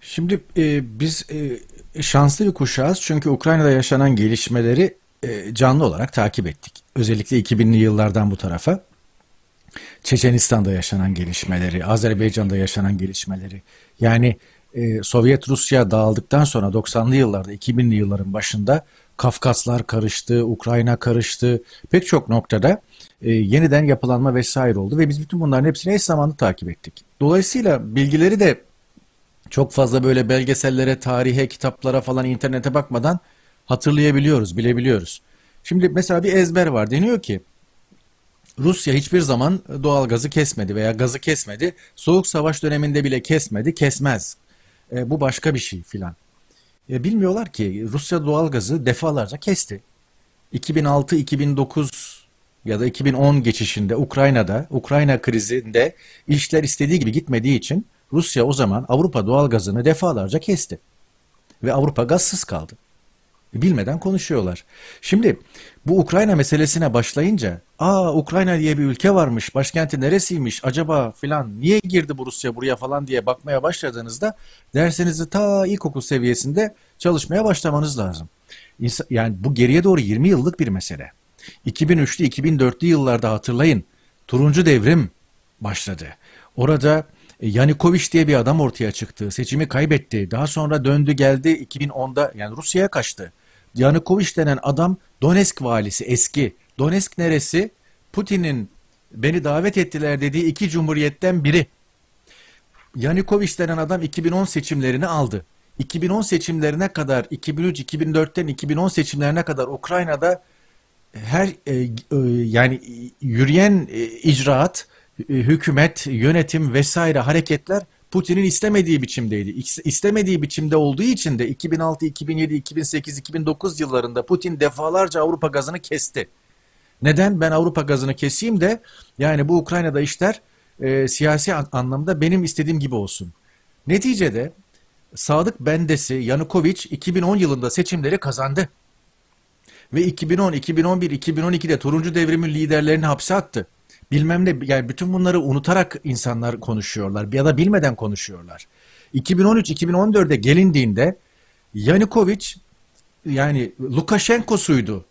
Şimdi e, biz e, şanslı bir kuşağız çünkü Ukrayna'da yaşanan gelişmeleri e, canlı olarak takip ettik. Özellikle 2000'li yıllardan bu tarafa. Çeçenistan'da yaşanan gelişmeleri, Azerbaycan'da yaşanan gelişmeleri. Yani e, Sovyet Rusya dağıldıktan sonra 90'lı yıllarda, 2000'li yılların başında Kafkaslar karıştı, Ukrayna karıştı. Pek çok noktada e, yeniden yapılanma vesaire oldu ve biz bütün bunların hepsini eş zamanlı takip ettik. Dolayısıyla bilgileri de çok fazla böyle belgesellere, tarihe, kitaplara falan internete bakmadan hatırlayabiliyoruz, bilebiliyoruz. Şimdi mesela bir ezber var. Deniyor ki Rusya hiçbir zaman doğal gazı kesmedi veya gazı kesmedi. Soğuk savaş döneminde bile kesmedi, kesmez. E, bu başka bir şey filan. E, bilmiyorlar ki Rusya doğal gazı defalarca kesti. 2006-2009 ya da 2010 geçişinde Ukrayna'da, Ukrayna krizinde işler istediği gibi gitmediği için Rusya o zaman Avrupa doğal gazını defalarca kesti. Ve Avrupa gazsız kaldı. Bilmeden konuşuyorlar. Şimdi bu Ukrayna meselesine başlayınca aa Ukrayna diye bir ülke varmış başkenti neresiymiş acaba filan niye girdi bu Rusya buraya falan diye bakmaya başladığınızda dersenizi ta ilkokul seviyesinde çalışmaya başlamanız lazım. Yani bu geriye doğru 20 yıllık bir mesele. 2003'lü 2004'lü yıllarda hatırlayın turuncu devrim başladı. Orada e, Yanukovych diye bir adam ortaya çıktı. Seçimi kaybetti. Daha sonra döndü geldi 2010'da yani Rusya'ya kaçtı. Yanukovych denen adam Donetsk valisi eski. Donetsk neresi? Putin'in beni davet ettiler dediği iki cumhuriyetten biri. Yanukovych denen adam 2010 seçimlerini aldı. 2010 seçimlerine kadar 2003-2004'ten 2010 seçimlerine kadar Ukrayna'da her e, e, yani yürüyen e, icraat, hükümet, yönetim vesaire hareketler Putin'in istemediği biçimdeydi. İstemediği biçimde olduğu için de 2006, 2007, 2008, 2009 yıllarında Putin defalarca Avrupa gazını kesti. Neden? Ben Avrupa gazını keseyim de yani bu Ukrayna'da işler e, siyasi anlamda benim istediğim gibi olsun. Neticede Sadık Bendesi Yanukovic 2010 yılında seçimleri kazandı. Ve 2010, 2011, 2012'de turuncu devrimin liderlerini hapse attı bilmem ne yani bütün bunları unutarak insanlar konuşuyorlar ya da bilmeden konuşuyorlar. 2013-2014'de gelindiğinde Yanukovych yani Lukashenko'suydu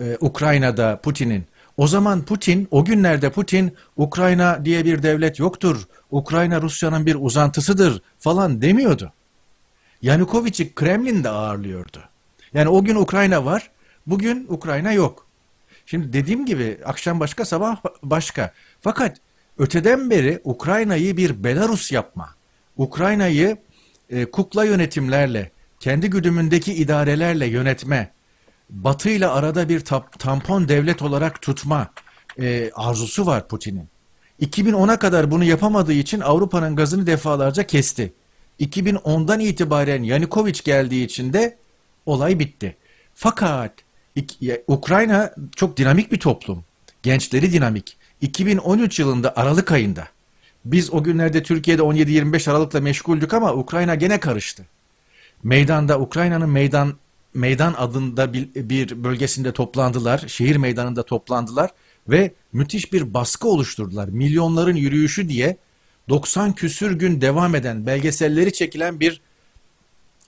e, Ukrayna'da Putin'in. O zaman Putin, o günlerde Putin Ukrayna diye bir devlet yoktur, Ukrayna Rusya'nın bir uzantısıdır falan demiyordu. Yanukovych'i Kremlin'de ağırlıyordu. Yani o gün Ukrayna var, bugün Ukrayna yok. Şimdi dediğim gibi akşam başka sabah başka. Fakat öteden beri Ukrayna'yı bir Belarus yapma, Ukrayna'yı e, kukla yönetimlerle, kendi güdümündeki idarelerle yönetme, Batı ile arada bir tampon devlet olarak tutma e, arzusu var Putin'in. 2010'a kadar bunu yapamadığı için Avrupa'nın gazını defalarca kesti. 2010'dan itibaren Yanukovych geldiği için de olay bitti. Fakat Ukrayna çok dinamik bir toplum. Gençleri dinamik. 2013 yılında Aralık ayında biz o günlerde Türkiye'de 17-25 Aralık'la meşguldük ama Ukrayna gene karıştı. Meydanda Ukrayna'nın meydan meydan adında bir, bir bölgesinde toplandılar. Şehir meydanında toplandılar ve müthiş bir baskı oluşturdular. Milyonların yürüyüşü diye 90 küsür gün devam eden belgeselleri çekilen bir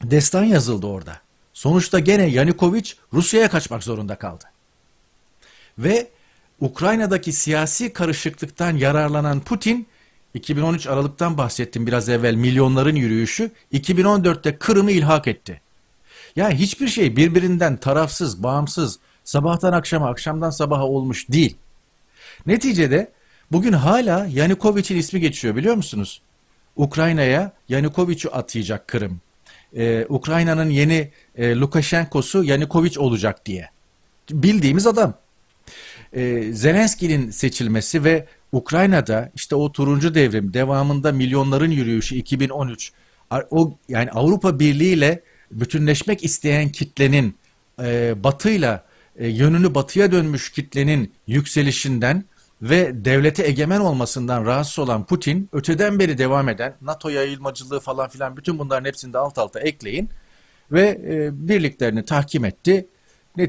destan yazıldı orada. Sonuçta gene Yanukovych Rusya'ya kaçmak zorunda kaldı. Ve Ukrayna'daki siyasi karışıklıktan yararlanan Putin 2013 Aralık'tan bahsettim biraz evvel milyonların yürüyüşü 2014'te Kırım'ı ilhak etti. Yani hiçbir şey birbirinden tarafsız, bağımsız, sabahtan akşama, akşamdan sabaha olmuş değil. Neticede bugün hala Yanukovych'in ismi geçiyor biliyor musunuz? Ukrayna'ya Yanukovych'u atayacak Kırım e, Ukrayna'nın yeni e, Lukashenko'su Yanukovych olacak diye. Bildiğimiz adam. E, Zelenski'nin seçilmesi ve Ukrayna'da işte o turuncu devrim devamında milyonların yürüyüşü 2013 o yani Avrupa Birliği ile bütünleşmek isteyen kitlenin e, batıyla e, yönünü batıya dönmüş kitlenin yükselişinden ve devlete egemen olmasından rahatsız olan Putin öteden beri devam eden NATO yayılmacılığı falan filan bütün bunların hepsini de alt alta ekleyin ve e, birliklerini tahkim etti. E,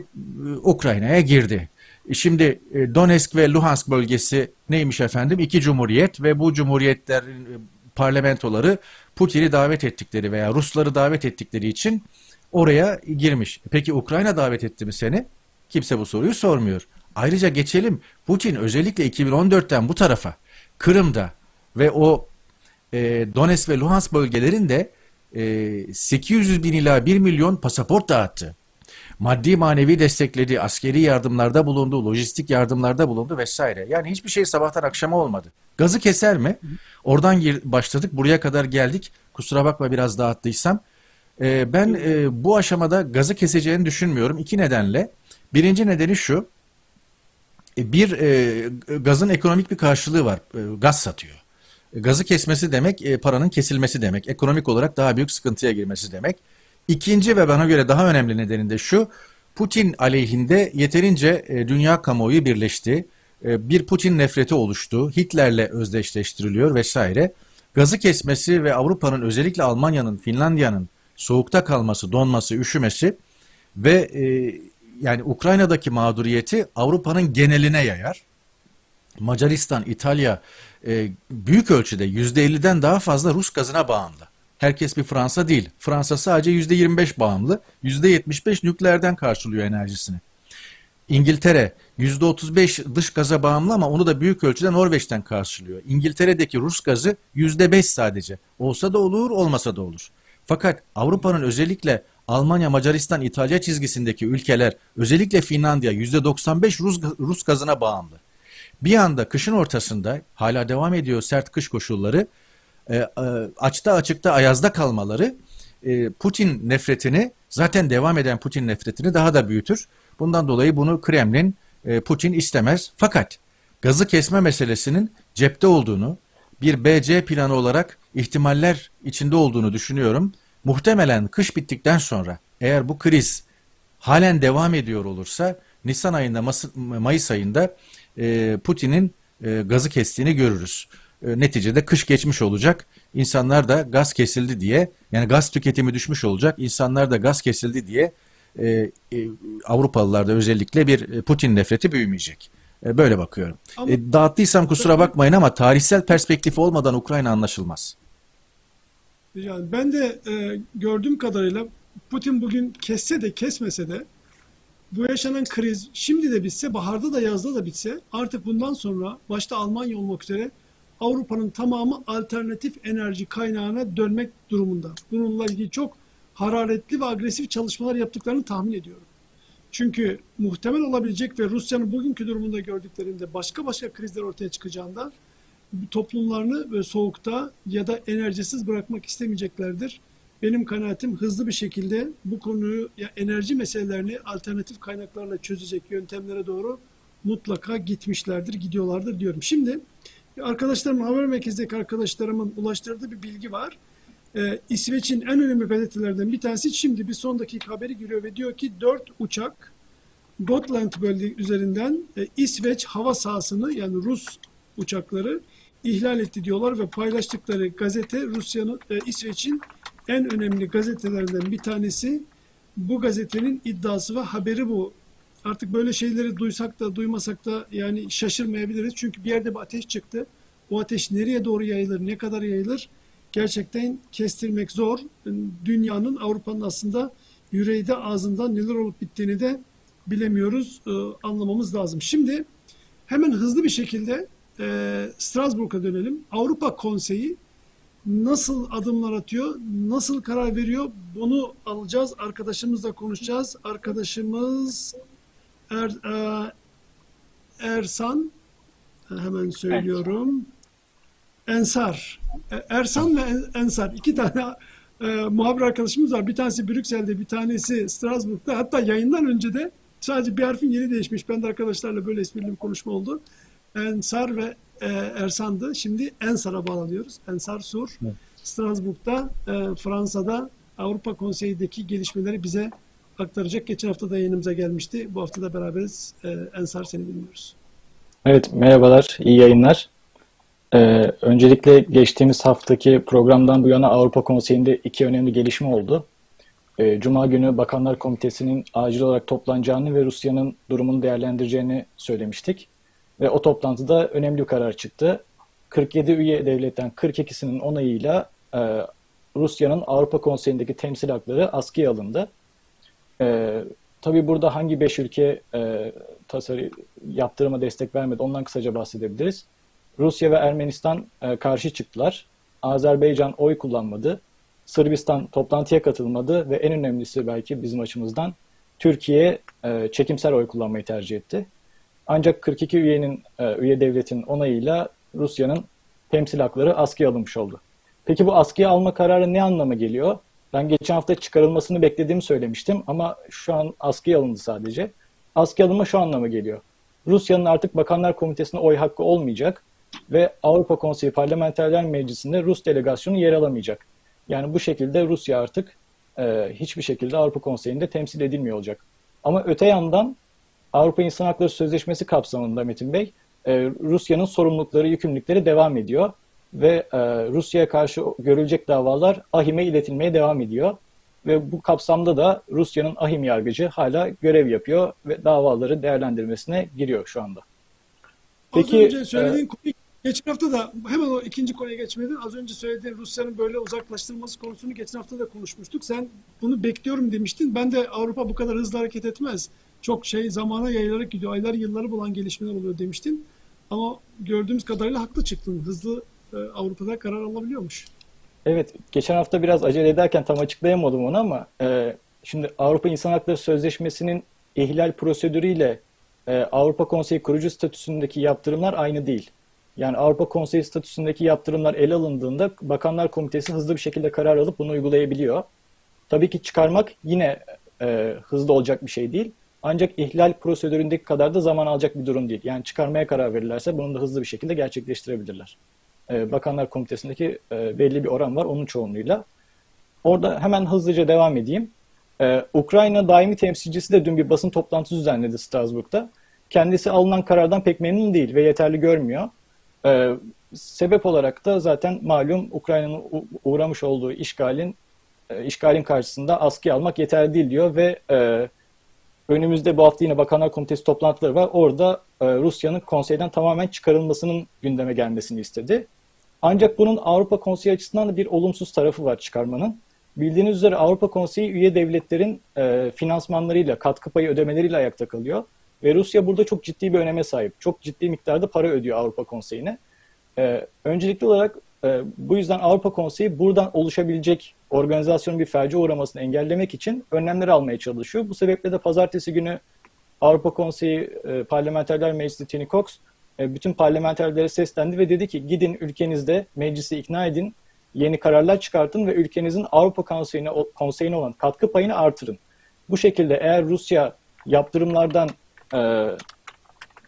Ukrayna'ya girdi. Şimdi e, Donetsk ve Luhansk bölgesi neymiş efendim? İki cumhuriyet ve bu cumhuriyetlerin e, parlamentoları Putin'i davet ettikleri veya Rusları davet ettikleri için oraya girmiş. Peki Ukrayna davet etti mi seni? Kimse bu soruyu sormuyor. Ayrıca geçelim Putin özellikle 2014'ten bu tarafa Kırım'da ve o e, Donetsk ve Luhansk bölgelerinde e, 800 bin ila 1 milyon pasaport dağıttı. Maddi manevi destekledi, askeri yardımlarda bulundu, lojistik yardımlarda bulundu vesaire. Yani hiçbir şey sabahtan akşama olmadı. Gazı keser mi? Oradan başladık, buraya kadar geldik. Kusura bakma biraz dağıttıysam. E, ben e, bu aşamada gazı keseceğini düşünmüyorum. İki nedenle. Birinci nedeni şu. E, bir e, gazın ekonomik bir karşılığı var. E, gaz satıyor. E, gazı kesmesi demek e, paranın kesilmesi demek. Ekonomik olarak daha büyük sıkıntıya girmesi demek. İkinci ve bana göre daha önemli nedeni de şu. Putin aleyhinde yeterince e, dünya kamuoyu birleşti. E, bir Putin nefreti oluştu. Hitler'le özdeşleştiriliyor vesaire. Gazı kesmesi ve Avrupa'nın özellikle Almanya'nın, Finlandiya'nın soğukta kalması, donması, üşümesi ve e, yani Ukrayna'daki mağduriyeti Avrupa'nın geneline yayar. Macaristan, İtalya e, büyük ölçüde %50'den daha fazla Rus gazına bağımlı. Herkes bir Fransa değil. Fransa sadece %25 bağımlı. %75 nükleerden karşılıyor enerjisini. İngiltere %35 dış gaza bağımlı ama onu da büyük ölçüde Norveç'ten karşılıyor. İngiltere'deki Rus gazı %5 sadece. Olsa da olur, olmasa da olur. Fakat Avrupa'nın özellikle Almanya, Macaristan, İtalya çizgisindeki ülkeler özellikle Finlandiya %95 Rus, Rus gazına bağımlı. Bir anda kışın ortasında hala devam ediyor sert kış koşulları e, e, açta açıkta ayazda kalmaları e, Putin nefretini zaten devam eden Putin nefretini daha da büyütür. Bundan dolayı bunu Kremlin e, Putin istemez. Fakat gazı kesme meselesinin cepte olduğunu bir BC planı olarak ihtimaller içinde olduğunu düşünüyorum. Muhtemelen kış bittikten sonra eğer bu kriz halen devam ediyor olursa Nisan ayında Mayıs ayında e, Putin'in e, gazı kestiğini görürüz. E, neticede kış geçmiş olacak. İnsanlar da gaz kesildi diye yani gaz tüketimi düşmüş olacak. İnsanlar da gaz kesildi diye e, e, Avrupalılarda özellikle bir Putin nefreti büyümeyecek. E, böyle bakıyorum. Ama, e, dağıttıysam kusura bakmayın ama tarihsel perspektif olmadan Ukrayna anlaşılmaz. Yani ben de e, gördüğüm kadarıyla Putin bugün kesse de kesmese de bu yaşanan kriz şimdi de bitse, baharda da yazda da bitse artık bundan sonra başta Almanya olmak üzere Avrupa'nın tamamı alternatif enerji kaynağına dönmek durumunda. Bununla ilgili çok hararetli ve agresif çalışmalar yaptıklarını tahmin ediyorum. Çünkü muhtemel olabilecek ve Rusya'nın bugünkü durumunda gördüklerinde başka başka krizler ortaya çıkacağında toplumlarını ve soğukta ya da enerjisiz bırakmak istemeyeceklerdir. Benim kanaatim hızlı bir şekilde bu konuyu ya enerji meselelerini alternatif kaynaklarla çözecek yöntemlere doğru mutlaka gitmişlerdir, gidiyorlardır diyorum. Şimdi arkadaşlarım, haber merkezindeki arkadaşlarımın ulaştırdığı bir bilgi var. Ee, İsveç'in en önemli gazetelerden bir tanesi şimdi bir son dakika haberi giriyor ve diyor ki dört uçak Gotland bölge üzerinden e, İsveç hava sahasını yani Rus uçakları ihlal etti diyorlar ve paylaştıkları gazete Rusya'nın e, İsveç'in en önemli gazetelerinden bir tanesi. Bu gazetenin iddiası ve haberi bu. Artık böyle şeyleri duysak da duymasak da yani şaşırmayabiliriz. Çünkü bir yerde bir ateş çıktı. O ateş nereye doğru yayılır, ne kadar yayılır gerçekten kestirmek zor. Dünyanın, Avrupa'nın aslında yüreği de ağzından neler olup bittiğini de bilemiyoruz, e, anlamamız lazım. Şimdi hemen hızlı bir şekilde e, Strasbourg'a dönelim. Avrupa Konseyi nasıl adımlar atıyor, nasıl karar veriyor bunu alacağız. Arkadaşımızla konuşacağız. Arkadaşımız er, e, Ersan hemen söylüyorum. Ensar. E, Ersan ve Ensar iki tane e, muhabir arkadaşımız var. Bir tanesi Brüksel'de, bir tanesi Strasbourg'da. Hatta yayından önce de sadece bir harfin yeri değişmiş. Ben de arkadaşlarla böyle esprili bir konuşma oldu. Ensar ve e, Ersan'dı. Şimdi Ensar'a bağlanıyoruz. Ensar Sur. Evet. Strasbourg'da, e, Fransa'da Avrupa Konseyi'deki gelişmeleri bize aktaracak. Geçen hafta da yayınımıza gelmişti. Bu hafta da beraberiz. E, Ensar seni dinliyoruz. Evet, merhabalar, iyi yayınlar. Ee, öncelikle geçtiğimiz haftaki programdan bu yana Avrupa Konseyi'nde iki önemli gelişme oldu. Ee, Cuma günü Bakanlar Komitesi'nin acil olarak toplanacağını ve Rusya'nın durumunu değerlendireceğini söylemiştik. Ve o toplantıda önemli bir karar çıktı. 47 üye devletten 42'sinin onayıyla e, Rusya'nın Avrupa Konseyi'ndeki temsil hakları askıya alındı. E, tabii burada hangi beş ülke e, tasarı yaptırıma destek vermedi ondan kısaca bahsedebiliriz. Rusya ve Ermenistan e, karşı çıktılar. Azerbaycan oy kullanmadı. Sırbistan toplantıya katılmadı ve en önemlisi belki bizim açımızdan Türkiye e, çekimsel oy kullanmayı tercih etti. Ancak 42 üyenin e, üye devletin onayıyla Rusya'nın temsil hakları askıya alınmış oldu. Peki bu askıya alma kararı ne anlama geliyor? Ben geçen hafta çıkarılmasını beklediğimi söylemiştim ama şu an askıya alındı sadece. Askıya alınma şu anlama geliyor. Rusya'nın artık Bakanlar Komitesi'ne oy hakkı olmayacak ve Avrupa Konseyi Parlamenterler Meclisi'nde Rus delegasyonu yer alamayacak. Yani bu şekilde Rusya artık e, hiçbir şekilde Avrupa Konseyi'nde temsil edilmiyor olacak. Ama öte yandan Avrupa İnsan Hakları Sözleşmesi kapsamında Metin Bey, e, Rusya'nın sorumlulukları, yükümlülükleri devam ediyor ve e, Rusya'ya karşı görülecek davalar AHİM'e iletilmeye devam ediyor. Ve bu kapsamda da Rusya'nın AHİM yargıcı hala görev yapıyor ve davaları değerlendirmesine giriyor şu anda. Peki, Az önce söylediğin e, konuyu geçen hafta da hemen o ikinci konuya geçmedin. Az önce söylediğin Rusya'nın böyle uzaklaştırılması konusunu geçen hafta da konuşmuştuk. Sen bunu bekliyorum demiştin. Ben de Avrupa bu kadar hızlı hareket etmez. Çok şey zamana yayılarak gidiyor. Aylar yılları bulan gelişmeler oluyor demiştin. Ama gördüğümüz kadarıyla haklı çıktın. Hızlı e, Avrupa'da karar alabiliyormuş. Evet, geçen hafta biraz acele ederken tam açıklayamadım onu ama e, şimdi Avrupa İnsan Hakları Sözleşmesi'nin ihlal prosedürüyle e, Avrupa Konseyi kurucu statüsündeki yaptırımlar aynı değil. Yani Avrupa Konseyi statüsündeki yaptırımlar ele alındığında Bakanlar Komitesi hızlı bir şekilde karar alıp bunu uygulayabiliyor. Tabii ki çıkarmak yine e, hızlı olacak bir şey değil. Ancak ihlal prosedüründeki kadar da zaman alacak bir durum değil. Yani çıkarmaya karar verirlerse bunu da hızlı bir şekilde gerçekleştirebilirler. E, Bakanlar Komitesi'ndeki e, belli bir oran var onun çoğunluğuyla. Orada hemen hızlıca devam edeyim. E, Ukrayna daimi temsilcisi de dün bir basın toplantısı düzenledi Strasbourg'da. Kendisi alınan karardan pek memnun değil ve yeterli görmüyor. sebep olarak da zaten malum Ukrayna'nın uğramış olduğu işgalin işgalin karşısında askıya almak yeterli değil diyor ve önümüzde bu hafta yine Bakanlar Komitesi toplantıları var. Orada Rusya'nın konseyden tamamen çıkarılmasının gündeme gelmesini istedi. Ancak bunun Avrupa Konseyi açısından da bir olumsuz tarafı var çıkarmanın. Bildiğiniz üzere Avrupa Konseyi üye devletlerin e, finansmanlarıyla, katkı payı ödemeleriyle ayakta kalıyor. Ve Rusya burada çok ciddi bir öneme sahip. Çok ciddi miktarda para ödüyor Avrupa Konseyi'ne. E, öncelikli olarak e, bu yüzden Avrupa Konseyi buradan oluşabilecek organizasyonun bir felce uğramasını engellemek için önlemler almaya çalışıyor. Bu sebeple de pazartesi günü Avrupa Konseyi e, Parlamenterler Meclisi Tini Cox e, bütün parlamenterlere seslendi ve dedi ki gidin ülkenizde meclisi ikna edin, yeni kararlar çıkartın ve ülkenizin Avrupa Konseyi'ne, konseyine olan katkı payını artırın. Bu şekilde eğer Rusya yaptırımlardan e,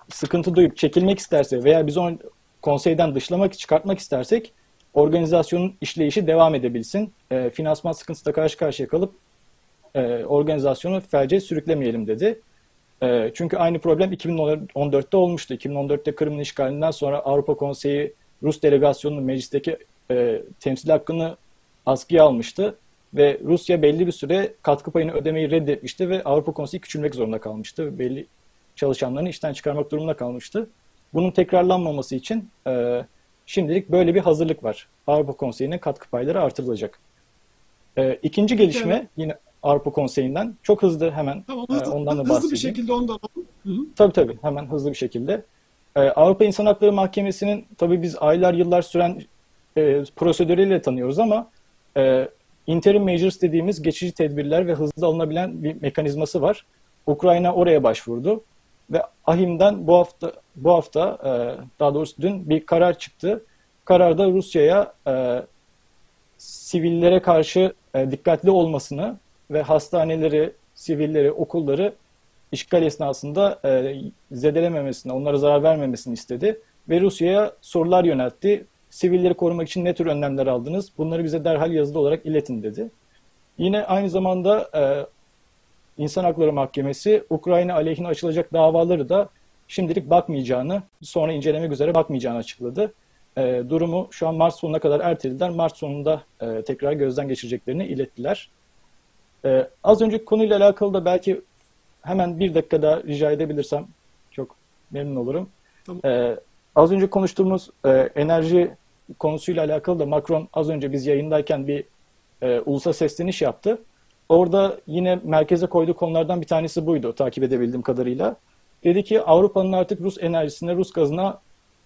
sıkıntı duyup çekilmek isterse veya biz onu konseyden dışlamak, çıkartmak istersek organizasyonun işleyişi devam edebilsin. E, finansman sıkıntısıyla karşı karşıya kalıp e, organizasyonu felce sürüklemeyelim dedi. Ee, çünkü aynı problem 2014'te olmuştu. 2014'te Kırım'ın işgalinden sonra Avrupa Konseyi Rus delegasyonunun meclisteki e, temsil hakkını askıya almıştı ve Rusya belli bir süre katkı payını ödemeyi reddetmişti ve Avrupa Konseyi küçülmek zorunda kalmıştı. Belli çalışanlarını işten çıkarmak durumunda kalmıştı. Bunun tekrarlanmaması için e, şimdilik böyle bir hazırlık var. Avrupa Konseyi'nin katkı payları artırılacak. E, ikinci gelişme evet. yine Avrupa Konseyi'nden. Çok hızlı hemen tamam, hızlı, e, ondan da hızlı bahsedeyim. bir şekilde ondan alalım. Tabii tabii hemen hızlı bir şekilde. E, Avrupa İnsan Hakları Mahkemesi'nin tabii biz aylar yıllar süren e, prosedürüyle tanıyoruz ama e, interim measures dediğimiz geçici tedbirler ve hızlı alınabilen bir mekanizması var. Ukrayna oraya başvurdu ve AHİM'den bu hafta bu hafta e, daha doğrusu dün bir karar çıktı. Kararda Rusya'ya e, sivillere karşı e, dikkatli olmasını ve hastaneleri, sivilleri, okulları işgal esnasında zedelememesini, onlara zarar vermemesini istedi. Ve Rusya'ya sorular yöneltti. Sivilleri korumak için ne tür önlemler aldınız? Bunları bize derhal yazılı olarak iletin dedi. Yine aynı zamanda İnsan Hakları Mahkemesi Ukrayna aleyhine açılacak davaları da şimdilik bakmayacağını, sonra incelemek üzere bakmayacağını açıkladı. E, durumu şu an Mart sonuna kadar ertelediler. Mart sonunda e, tekrar gözden geçireceklerini ilettiler. Ee, az önceki konuyla alakalı da belki hemen bir dakika daha rica edebilirsem çok memnun olurum. Tamam. Ee, az önce konuştuğumuz e, enerji konusuyla alakalı da Macron az önce biz yayındayken bir e, ulusa sesleniş yaptı. Orada yine merkeze koyduğu konulardan bir tanesi buydu takip edebildiğim kadarıyla. Dedi ki Avrupa'nın artık Rus enerjisine, Rus gazına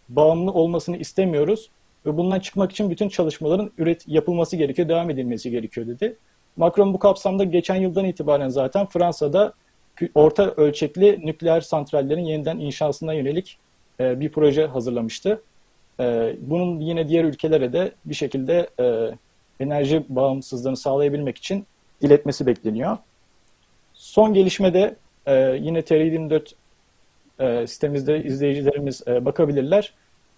bağımlı olmasını istemiyoruz ve bundan çıkmak için bütün çalışmaların üret yapılması gerekiyor, devam edilmesi gerekiyor dedi. Macron bu kapsamda geçen yıldan itibaren zaten Fransa'da orta ölçekli nükleer santrallerin yeniden inşasına yönelik e, bir proje hazırlamıştı. E, bunun yine diğer ülkelere de bir şekilde e, enerji bağımsızlığını sağlayabilmek için iletmesi bekleniyor. Son gelişme de e, yine TR24 e, sitemizde izleyicilerimiz e, bakabilirler.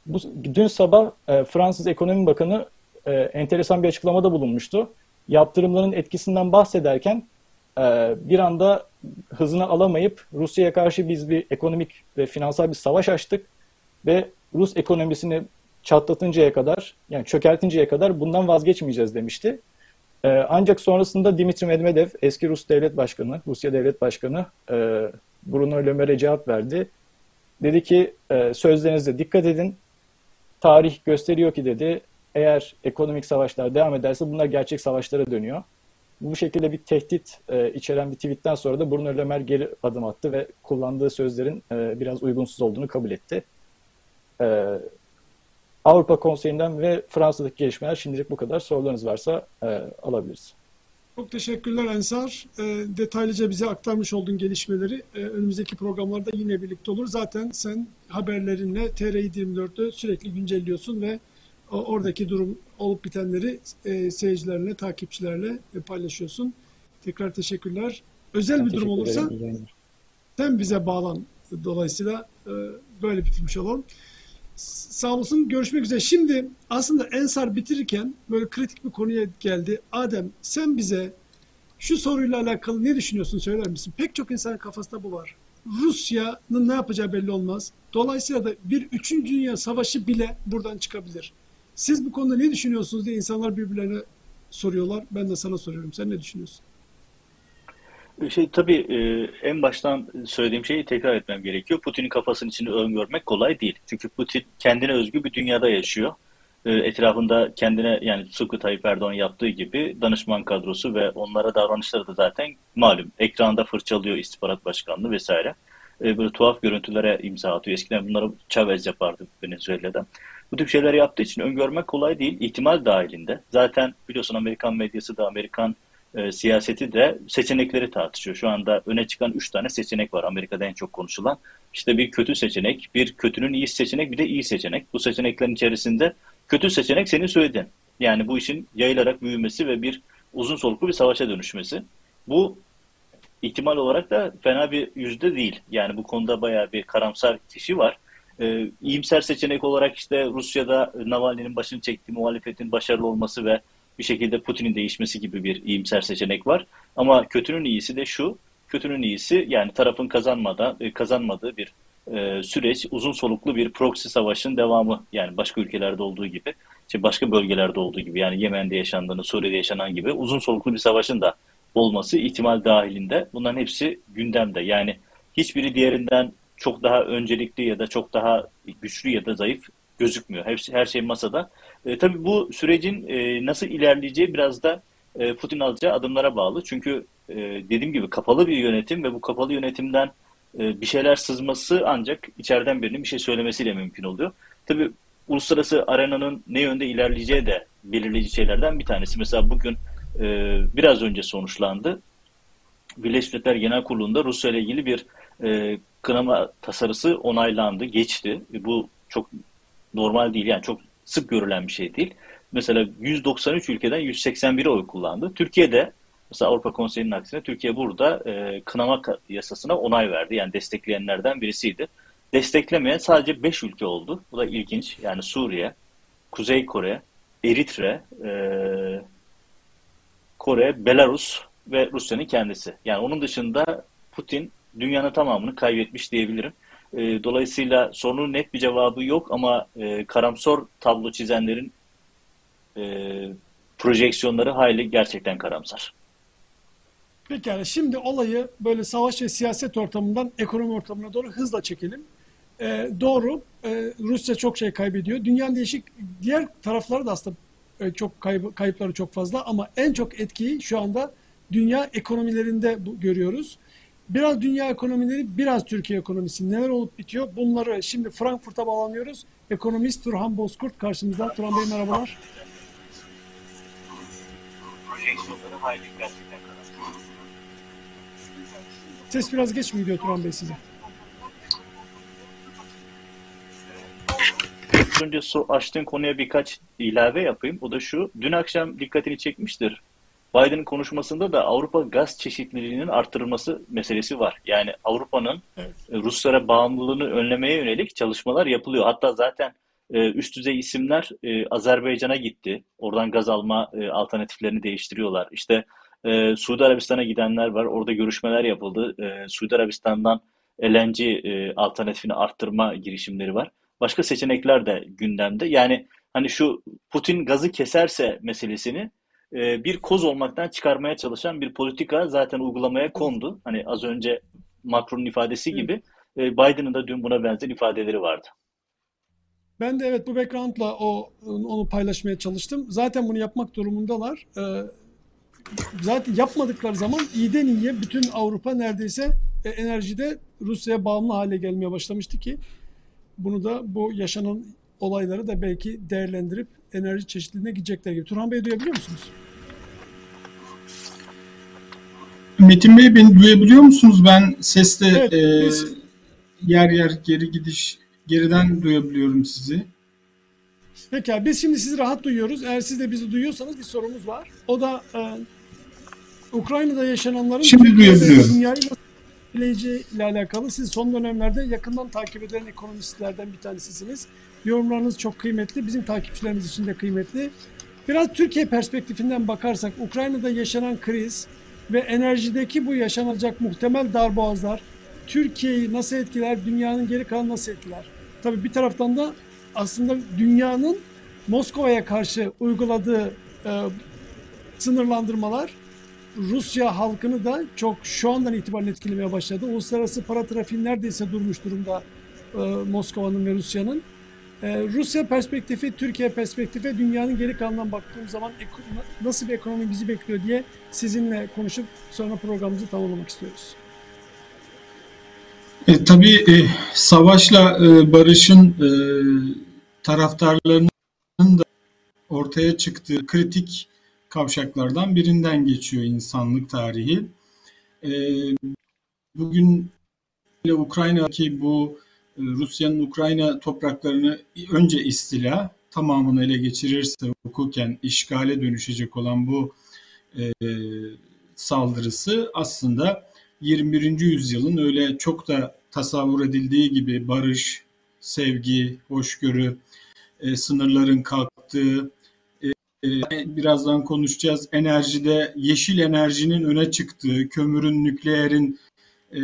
Bu, dün sabah e, Fransız Ekonomi Bakanı e, enteresan bir açıklamada bulunmuştu. Yaptırımların etkisinden bahsederken e, bir anda hızını alamayıp Rusya'ya karşı biz bir ekonomik ve finansal bir savaş açtık ve Rus ekonomisini çatlatıncaya kadar yani çökertinceye kadar bundan vazgeçmeyeceğiz demişti. Ee, ancak sonrasında Dimitri Medvedev eski Rus devlet başkanı, Rusya devlet başkanı e, Bruno Le Maire cevap verdi. Dedi ki e, sözlerinize dikkat edin. Tarih gösteriyor ki dedi eğer ekonomik savaşlar devam ederse bunlar gerçek savaşlara dönüyor. Bu şekilde bir tehdit e, içeren bir tweetten sonra da Bruno Le Maire geri adım attı ve kullandığı sözlerin e, biraz uygunsuz olduğunu kabul etti. E, Avrupa Konseyi'nden ve Fransa'daki gelişmeler şimdilik bu kadar. Sorularınız varsa e, alabiliriz. Çok teşekkürler Ensar. E, detaylıca bize aktarmış olduğun gelişmeleri e, önümüzdeki programlarda yine birlikte olur. Zaten sen haberlerinle TR24'ü sürekli güncelliyorsun ve o, oradaki durum olup bitenleri e, seyircilerine, takipçilerle e, paylaşıyorsun. Tekrar teşekkürler. Özel Ben bir durum olursa ederim. Sen bize bağlan. Dolayısıyla e, böyle bitirmiş olalım. Sağ olasın. Görüşmek üzere. Şimdi aslında Ensar bitirirken böyle kritik bir konuya geldi. Adem sen bize şu soruyla alakalı ne düşünüyorsun söyler misin? Pek çok insanın kafasında bu var. Rusya'nın ne yapacağı belli olmaz. Dolayısıyla da bir üçüncü dünya savaşı bile buradan çıkabilir. Siz bu konuda ne düşünüyorsunuz diye insanlar birbirlerine soruyorlar. Ben de sana soruyorum. Sen ne düşünüyorsun? Şey tabii e, en baştan söylediğim şeyi tekrar etmem gerekiyor. Putin'in kafasının içini öngörmek kolay değil. Çünkü Putin kendine özgü bir dünyada yaşıyor. E, etrafında kendine yani tıpkı Tayyip Erdoğan yaptığı gibi danışman kadrosu ve onlara davranışları da zaten malum. Ekranda fırçalıyor istihbarat başkanlığı vesaire. E, böyle tuhaf görüntülere imza atıyor. Eskiden bunları Chavez yapardı Venezuela'da. Bu tip şeyler yaptığı için öngörmek kolay değil. İhtimal dahilinde. Zaten biliyorsun Amerikan medyası da Amerikan e, siyaseti de seçenekleri tartışıyor. Şu anda öne çıkan üç tane seçenek var Amerika'da en çok konuşulan. İşte bir kötü seçenek, bir kötünün iyi seçenek, bir de iyi seçenek. Bu seçeneklerin içerisinde kötü seçenek senin söylediğin. Yani bu işin yayılarak büyümesi ve bir uzun soluklu bir savaşa dönüşmesi. Bu ihtimal olarak da fena bir yüzde değil. Yani bu konuda bayağı bir karamsar kişi var. Ee, iyimser seçenek olarak işte Rusya'da Navalny'nin başını çektiği muhalefetin başarılı olması ve bir şekilde Putin'in değişmesi gibi bir iyimser seçenek var. Ama kötünün iyisi de şu, kötünün iyisi yani tarafın kazanmadan e, kazanmadığı bir e, süreç, uzun soluklu bir proxy savaşın devamı. Yani başka ülkelerde olduğu gibi, işte başka bölgelerde olduğu gibi yani Yemen'de yaşandığını, Suriye'de yaşanan gibi uzun soluklu bir savaşın da olması ihtimal dahilinde. Bunların hepsi gündemde. Yani hiçbiri diğerinden çok daha öncelikli ya da çok daha güçlü ya da zayıf gözükmüyor. Hepsi, her şey masada. E, tabii bu sürecin e, nasıl ilerleyeceği biraz da e, Putin alacağı adımlara bağlı. Çünkü e, dediğim gibi kapalı bir yönetim ve bu kapalı yönetimden e, bir şeyler sızması ancak içeriden birinin bir şey söylemesiyle mümkün oluyor. Tabii uluslararası arenanın ne yönde ilerleyeceği de belirleyici şeylerden bir tanesi. Mesela bugün e, biraz önce sonuçlandı. Birleşmiş Milletler Genel Kurulu'nda Rusya ile ilgili bir e, kınama tasarısı onaylandı, geçti. E, bu çok normal değil yani çok sık görülen bir şey değil. Mesela 193 ülkeden 181'e oy kullandı. Türkiye'de mesela Avrupa Konseyi'nin aksine Türkiye burada e, kınama yasasına onay verdi. Yani destekleyenlerden birisiydi. Desteklemeyen sadece 5 ülke oldu. Bu da ilginç. Yani Suriye, Kuzey Kore, Eritre, e, Kore, Belarus ve Rusya'nın kendisi. Yani onun dışında Putin dünyanın tamamını kaybetmiş diyebilirim. E, dolayısıyla sorunun net bir cevabı yok ama e, karamsor tablo çizenlerin e, projeksiyonları hayli gerçekten karamsar. Pekala şimdi olayı böyle savaş ve siyaset ortamından ekonomi ortamına doğru hızla çekelim. Ee, doğru e, Rusya çok şey kaybediyor. Dünyanın değişik diğer tarafları da aslında e, çok kayıp, kayıpları çok fazla ama en çok etkiyi şu anda dünya ekonomilerinde bu, görüyoruz. Biraz dünya ekonomileri, biraz Türkiye ekonomisi. Neler olup bitiyor? Bunları şimdi Frankfurt'a bağlanıyoruz. Ekonomist Turhan Bozkurt karşımızda. Turhan Bey merhabalar. Ses biraz geç mi gidiyor Turhan Bey size? önce açtığın konuya birkaç ilave yapayım. O da şu. Dün akşam dikkatini çekmiştir. Biden'ın konuşmasında da Avrupa gaz çeşitliliğinin artırılması meselesi var. Yani Avrupa'nın Evet. e, Ruslara bağımlılığını önlemeye yönelik çalışmalar yapılıyor. Hatta zaten e, üst düzey isimler e, Azerbaycan'a gitti. Oradan gaz alma alternatiflerini değiştiriyorlar. İşte Suudi Arabistan'a gidenler var. Orada görüşmeler yapıldı. Suudi Arabistan'dan LNG alternatifini arttırma girişimleri var. Başka seçenekler de gündemde. Yani hani şu Putin gazı keserse meselesini e, bir koz olmaktan çıkarmaya çalışan bir politika zaten uygulamaya kondu. Hani az önce Macron'un ifadesi gibi e, Biden'ın da dün buna benzer ifadeleri vardı. Ben de evet bu background'la o onu paylaşmaya çalıştım. Zaten bunu yapmak durumundalar. Ee, zaten yapmadıkları zaman iyiden iyiye bütün Avrupa neredeyse e, enerjide Rusya'ya bağımlı hale gelmeye başlamıştı ki bunu da bu yaşanan olayları da belki değerlendirip enerji çeşitliliğine gidecekler gibi. Turhan Bey duyabiliyor musunuz? Metin Bey beni duyabiliyor musunuz? Ben seste Evet, e, biz- yer yer geri gidiş geriden duyabiliyorum sizi. Peki biz şimdi sizi rahat duyuyoruz. Eğer siz de bizi duyuyorsanız bir sorumuz var. O da e, Ukrayna'da yaşananların Şimdi dünyayı ile alakalı. Siz son dönemlerde yakından takip eden ekonomistlerden bir tanesisiniz. Yorumlarınız çok kıymetli. Bizim takipçilerimiz için de kıymetli. Biraz Türkiye perspektifinden bakarsak Ukrayna'da yaşanan kriz ve enerjideki bu yaşanacak muhtemel darboğazlar Türkiye'yi nasıl etkiler, dünyanın geri kalanını nasıl etkiler? Tabii bir taraftan da aslında dünyanın Moskova'ya karşı uyguladığı e, sınırlandırmalar Rusya halkını da çok şu andan itibaren etkilemeye başladı. Uluslararası para trafiği neredeyse durmuş durumda e, Moskova'nın ve Rusya'nın. E, Rusya perspektifi, Türkiye perspektifi, dünyanın geri kalanından baktığım zaman nasıl bir ekonomi bizi bekliyor diye sizinle konuşup sonra programımızı tamamlamak istiyoruz. E, tabii e, savaşla e, barışın e, taraftarlarının da ortaya çıktığı kritik kavşaklardan birinden geçiyor insanlık tarihi. E, bugün Ukrayna'daki bu Rusya'nın Ukrayna topraklarını önce istila, tamamını ele geçirirse hukuken işgale dönüşecek olan bu e, saldırısı aslında 21. yüzyılın öyle çok da tasavvur edildiği gibi barış, sevgi, hoşgörü, e, sınırların kalktığı, e, e, birazdan konuşacağız. Enerjide yeşil enerjinin öne çıktığı, kömürün, nükleerin e,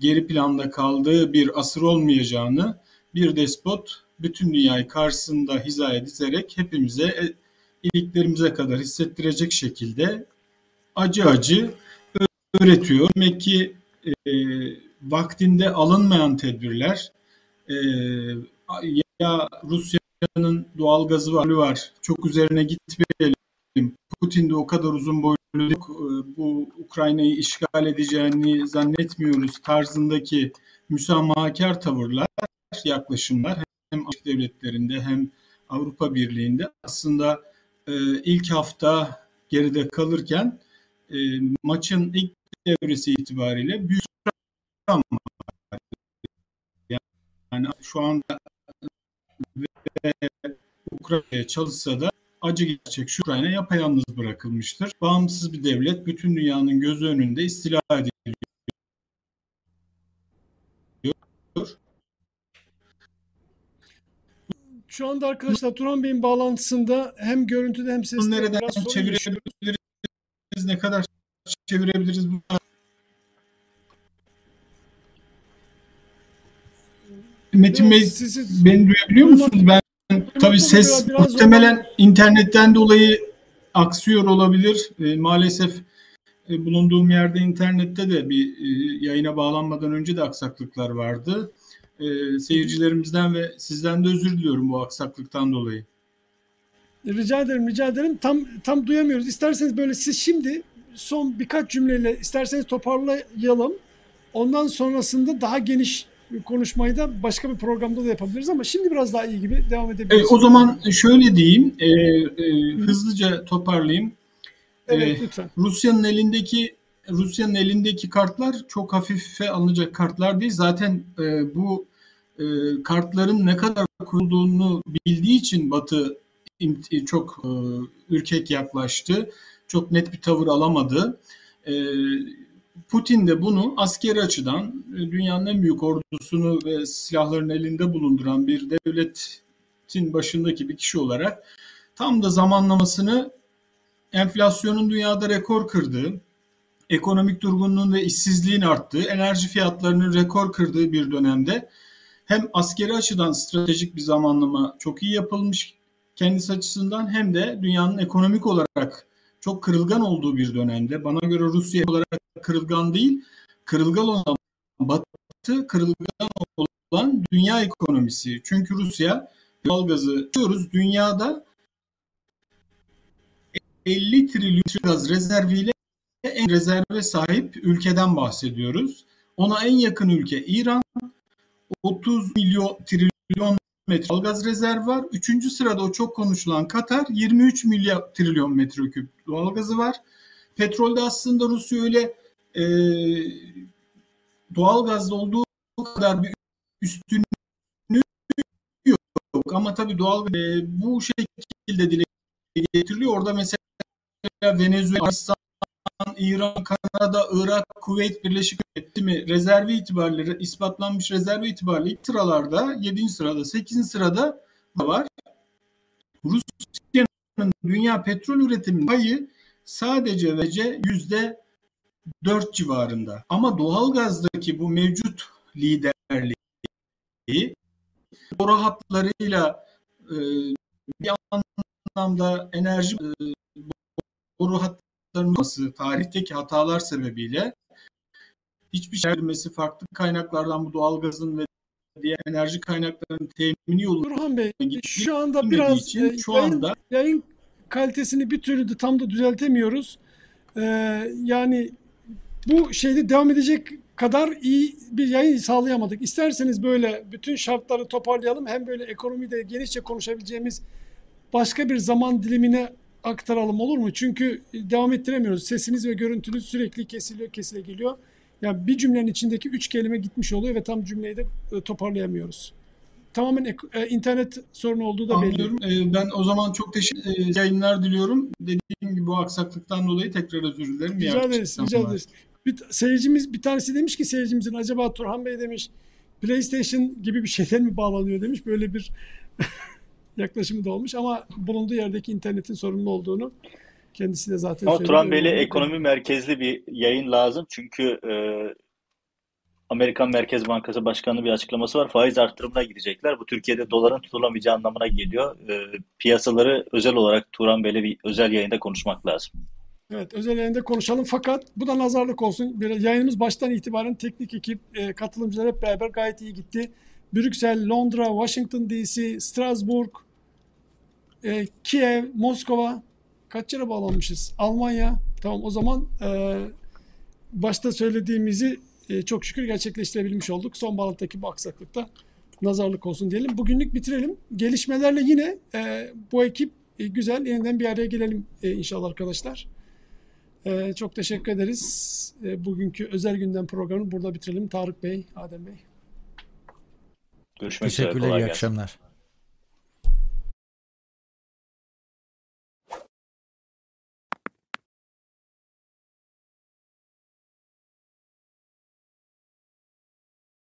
geri planda kaldığı bir asır olmayacağını bir despot bütün dünyayı karşısında hizaya dizerek hepimize e, iliklerimize kadar hissettirecek şekilde acı acı öğretiyor. Demek ki e, vaktinde alınmayan tedbirler e, ya Rusya'nın doğal gazı var, var çok üzerine gitmeyelim. Putin de o kadar uzun boylu bu Ukrayna'yı işgal edeceğini zannetmiyoruz tarzındaki müsamahakar tavırlar, yaklaşımlar hem Amerika devletlerinde hem Avrupa Birliği'nde aslında e, ilk hafta geride kalırken e, maçın ilk devresi itibariyle büyük ama yani şu anda Ukrayna'ya çalışsa da acı gerçek şu Ukrayna yapayalnız bırakılmıştır. Bağımsız bir devlet bütün dünyanın gözü önünde istila ediliyor. Şu anda arkadaşlar Turan Bey'in bağlantısında hem görüntüde hem seste Nereden biraz çevirebiliriz, ne kadar çevirebiliriz bu Metin Bey sizi- beni duyabiliyor musunuz? Ben tabii ses Biraz- biraz muhtemelen internetten dolayı aksıyor olabilir. E, maalesef e, bulunduğum yerde internette de bir e, yayına bağlanmadan önce de aksaklıklar vardı. E, seyircilerimizden ve sizden de özür diliyorum bu aksaklıktan dolayı. Rica ederim, rica ederim. Tam tam duyamıyoruz. İsterseniz böyle siz şimdi son birkaç cümleyle isterseniz toparlayalım. Ondan sonrasında daha geniş konuşmayı da başka bir programda da yapabiliriz ama şimdi biraz daha iyi gibi devam E, edebiliriz. o zaman şöyle diyeyim, e, e, hızlıca toparlayayım. Evet E, lütfen. Rusya'nın elindeki Rusya'nın elindeki kartlar çok hafife alınacak kartlar değil. Zaten e, bu e, kartların ne kadar kurulduğunu bildiği için Batı im- çok e, ürkek yaklaştı. Çok net bir tavır alamadı. E, Putin de bunu askeri açıdan e, dünyanın en büyük ordusunu ve silahlarını elinde bulunduran bir devletin başındaki bir kişi olarak tam da zamanlamasını enflasyonun dünyada rekor kırdığı, ekonomik durgunluğun ve işsizliğin arttığı, enerji fiyatlarının rekor kırdığı bir dönemde hem askeri açıdan stratejik bir zamanlama çok iyi yapılmış kendisi açısından hem de dünyanın ekonomik olarak çok kırılgan olduğu bir dönemde bana göre Rusya olarak kırılgan değil, kırılgan olan Batı, kırılgan olan dünya ekonomisi. Çünkü Rusya doğalgazı diyoruz dünyada 50 trilyon gaz rezerviyle en rezerve sahip ülkeden bahsediyoruz. Ona en yakın ülke İran. 30 milyon trilyon metre gaz rezervi var. Üçüncü sırada o çok konuşulan Katar 23 milyar trilyon metreküp doğalgazı var. Petrolde aslında Rusya öyle e, doğalgazda olduğu kadar bir üstünlüğü yok. Ama tabii doğal e, bu şekilde dile getiriliyor. Orada mesela Venezuela, İran, Kanada, Irak, Kuveyt, Birleşik Devletleri rezervi itibariyle ispatlanmış rezervi itibariyle ilk sıralarda 7. sırada 8. sırada var. Rusya'nın dünya petrol üretiminin payı sadece vece yüzde 4 civarında. Ama doğalgazdaki bu mevcut liderliği boru hatlarıyla e, bir anlamda enerji e, boru hatlarının olması, tarihteki hatalar sebebiyle hiçbir şey verilmesi farklı kaynaklardan bu doğalgazın ve diğer enerji kaynaklarının temini yolunda Burhan Bey şu anda biraz için e, şu yayın, anda yayın kalitesini bir türlü de tam da düzeltemiyoruz. Ee, yani bu şeyde devam edecek kadar iyi bir yayın sağlayamadık. İsterseniz böyle bütün şartları toparlayalım. Hem böyle ekonomide genişçe konuşabileceğimiz başka bir zaman dilimine aktaralım olur mu? Çünkü devam ettiremiyoruz. Sesiniz ve görüntünüz sürekli kesiliyor, kesile geliyor. Yani bir cümlenin içindeki üç kelime gitmiş oluyor ve tam cümleyi de e, toparlayamıyoruz. Tamamen e, internet sorunu olduğu da belli. Anlıyorum. Ben o zaman çok teşekkür e, yayınlar diliyorum. Dediğim gibi bu aksaklıktan dolayı tekrar özür dilerim. Rica ederiz, rica ederiz. Bir seyircimiz bir tanesi demiş ki seyircimizin acaba Turhan Bey demiş PlayStation gibi bir şeyden mi bağlanıyor demiş. Böyle bir yaklaşımı da olmuş ama bulunduğu yerdeki internetin sorunlu olduğunu kendisi de zaten Ama söyledi. Turan Bey'le ekonomi merkezli bir yayın lazım. Çünkü e, Amerikan Merkez Bankası Başkanı'nın bir açıklaması var. Faiz artırımına gidecekler. Bu Türkiye'de doların tutulamayacağı anlamına geliyor. E, piyasaları özel olarak Turan Bey'le bir özel yayında konuşmak lazım. Evet, özel yayında konuşalım fakat bu da nazarlık olsun. Bir yayınımız baştan itibaren teknik ekip, e, katılımcılar hep beraber gayet iyi gitti. Brüksel, Londra, Washington DC, Strasbourg, e, Kiev, Moskova kaç yere bağlanmışız? Almanya. Tamam o zaman e, başta söylediğimizi e, çok şükür gerçekleştirebilmiş olduk. Son bağlantıdaki bu aksaklıkta nazarlık olsun diyelim. Bugünlük bitirelim. Gelişmelerle yine e, bu ekip e, güzel yeniden bir araya gelelim e, inşallah arkadaşlar. Ee, çok teşekkür ederiz. Ee, bugünkü özel gündem programını burada bitirelim. Tarık Bey, Adem Bey. Görüşmek üzere. Teşekkürler, iyi gelsin. akşamlar.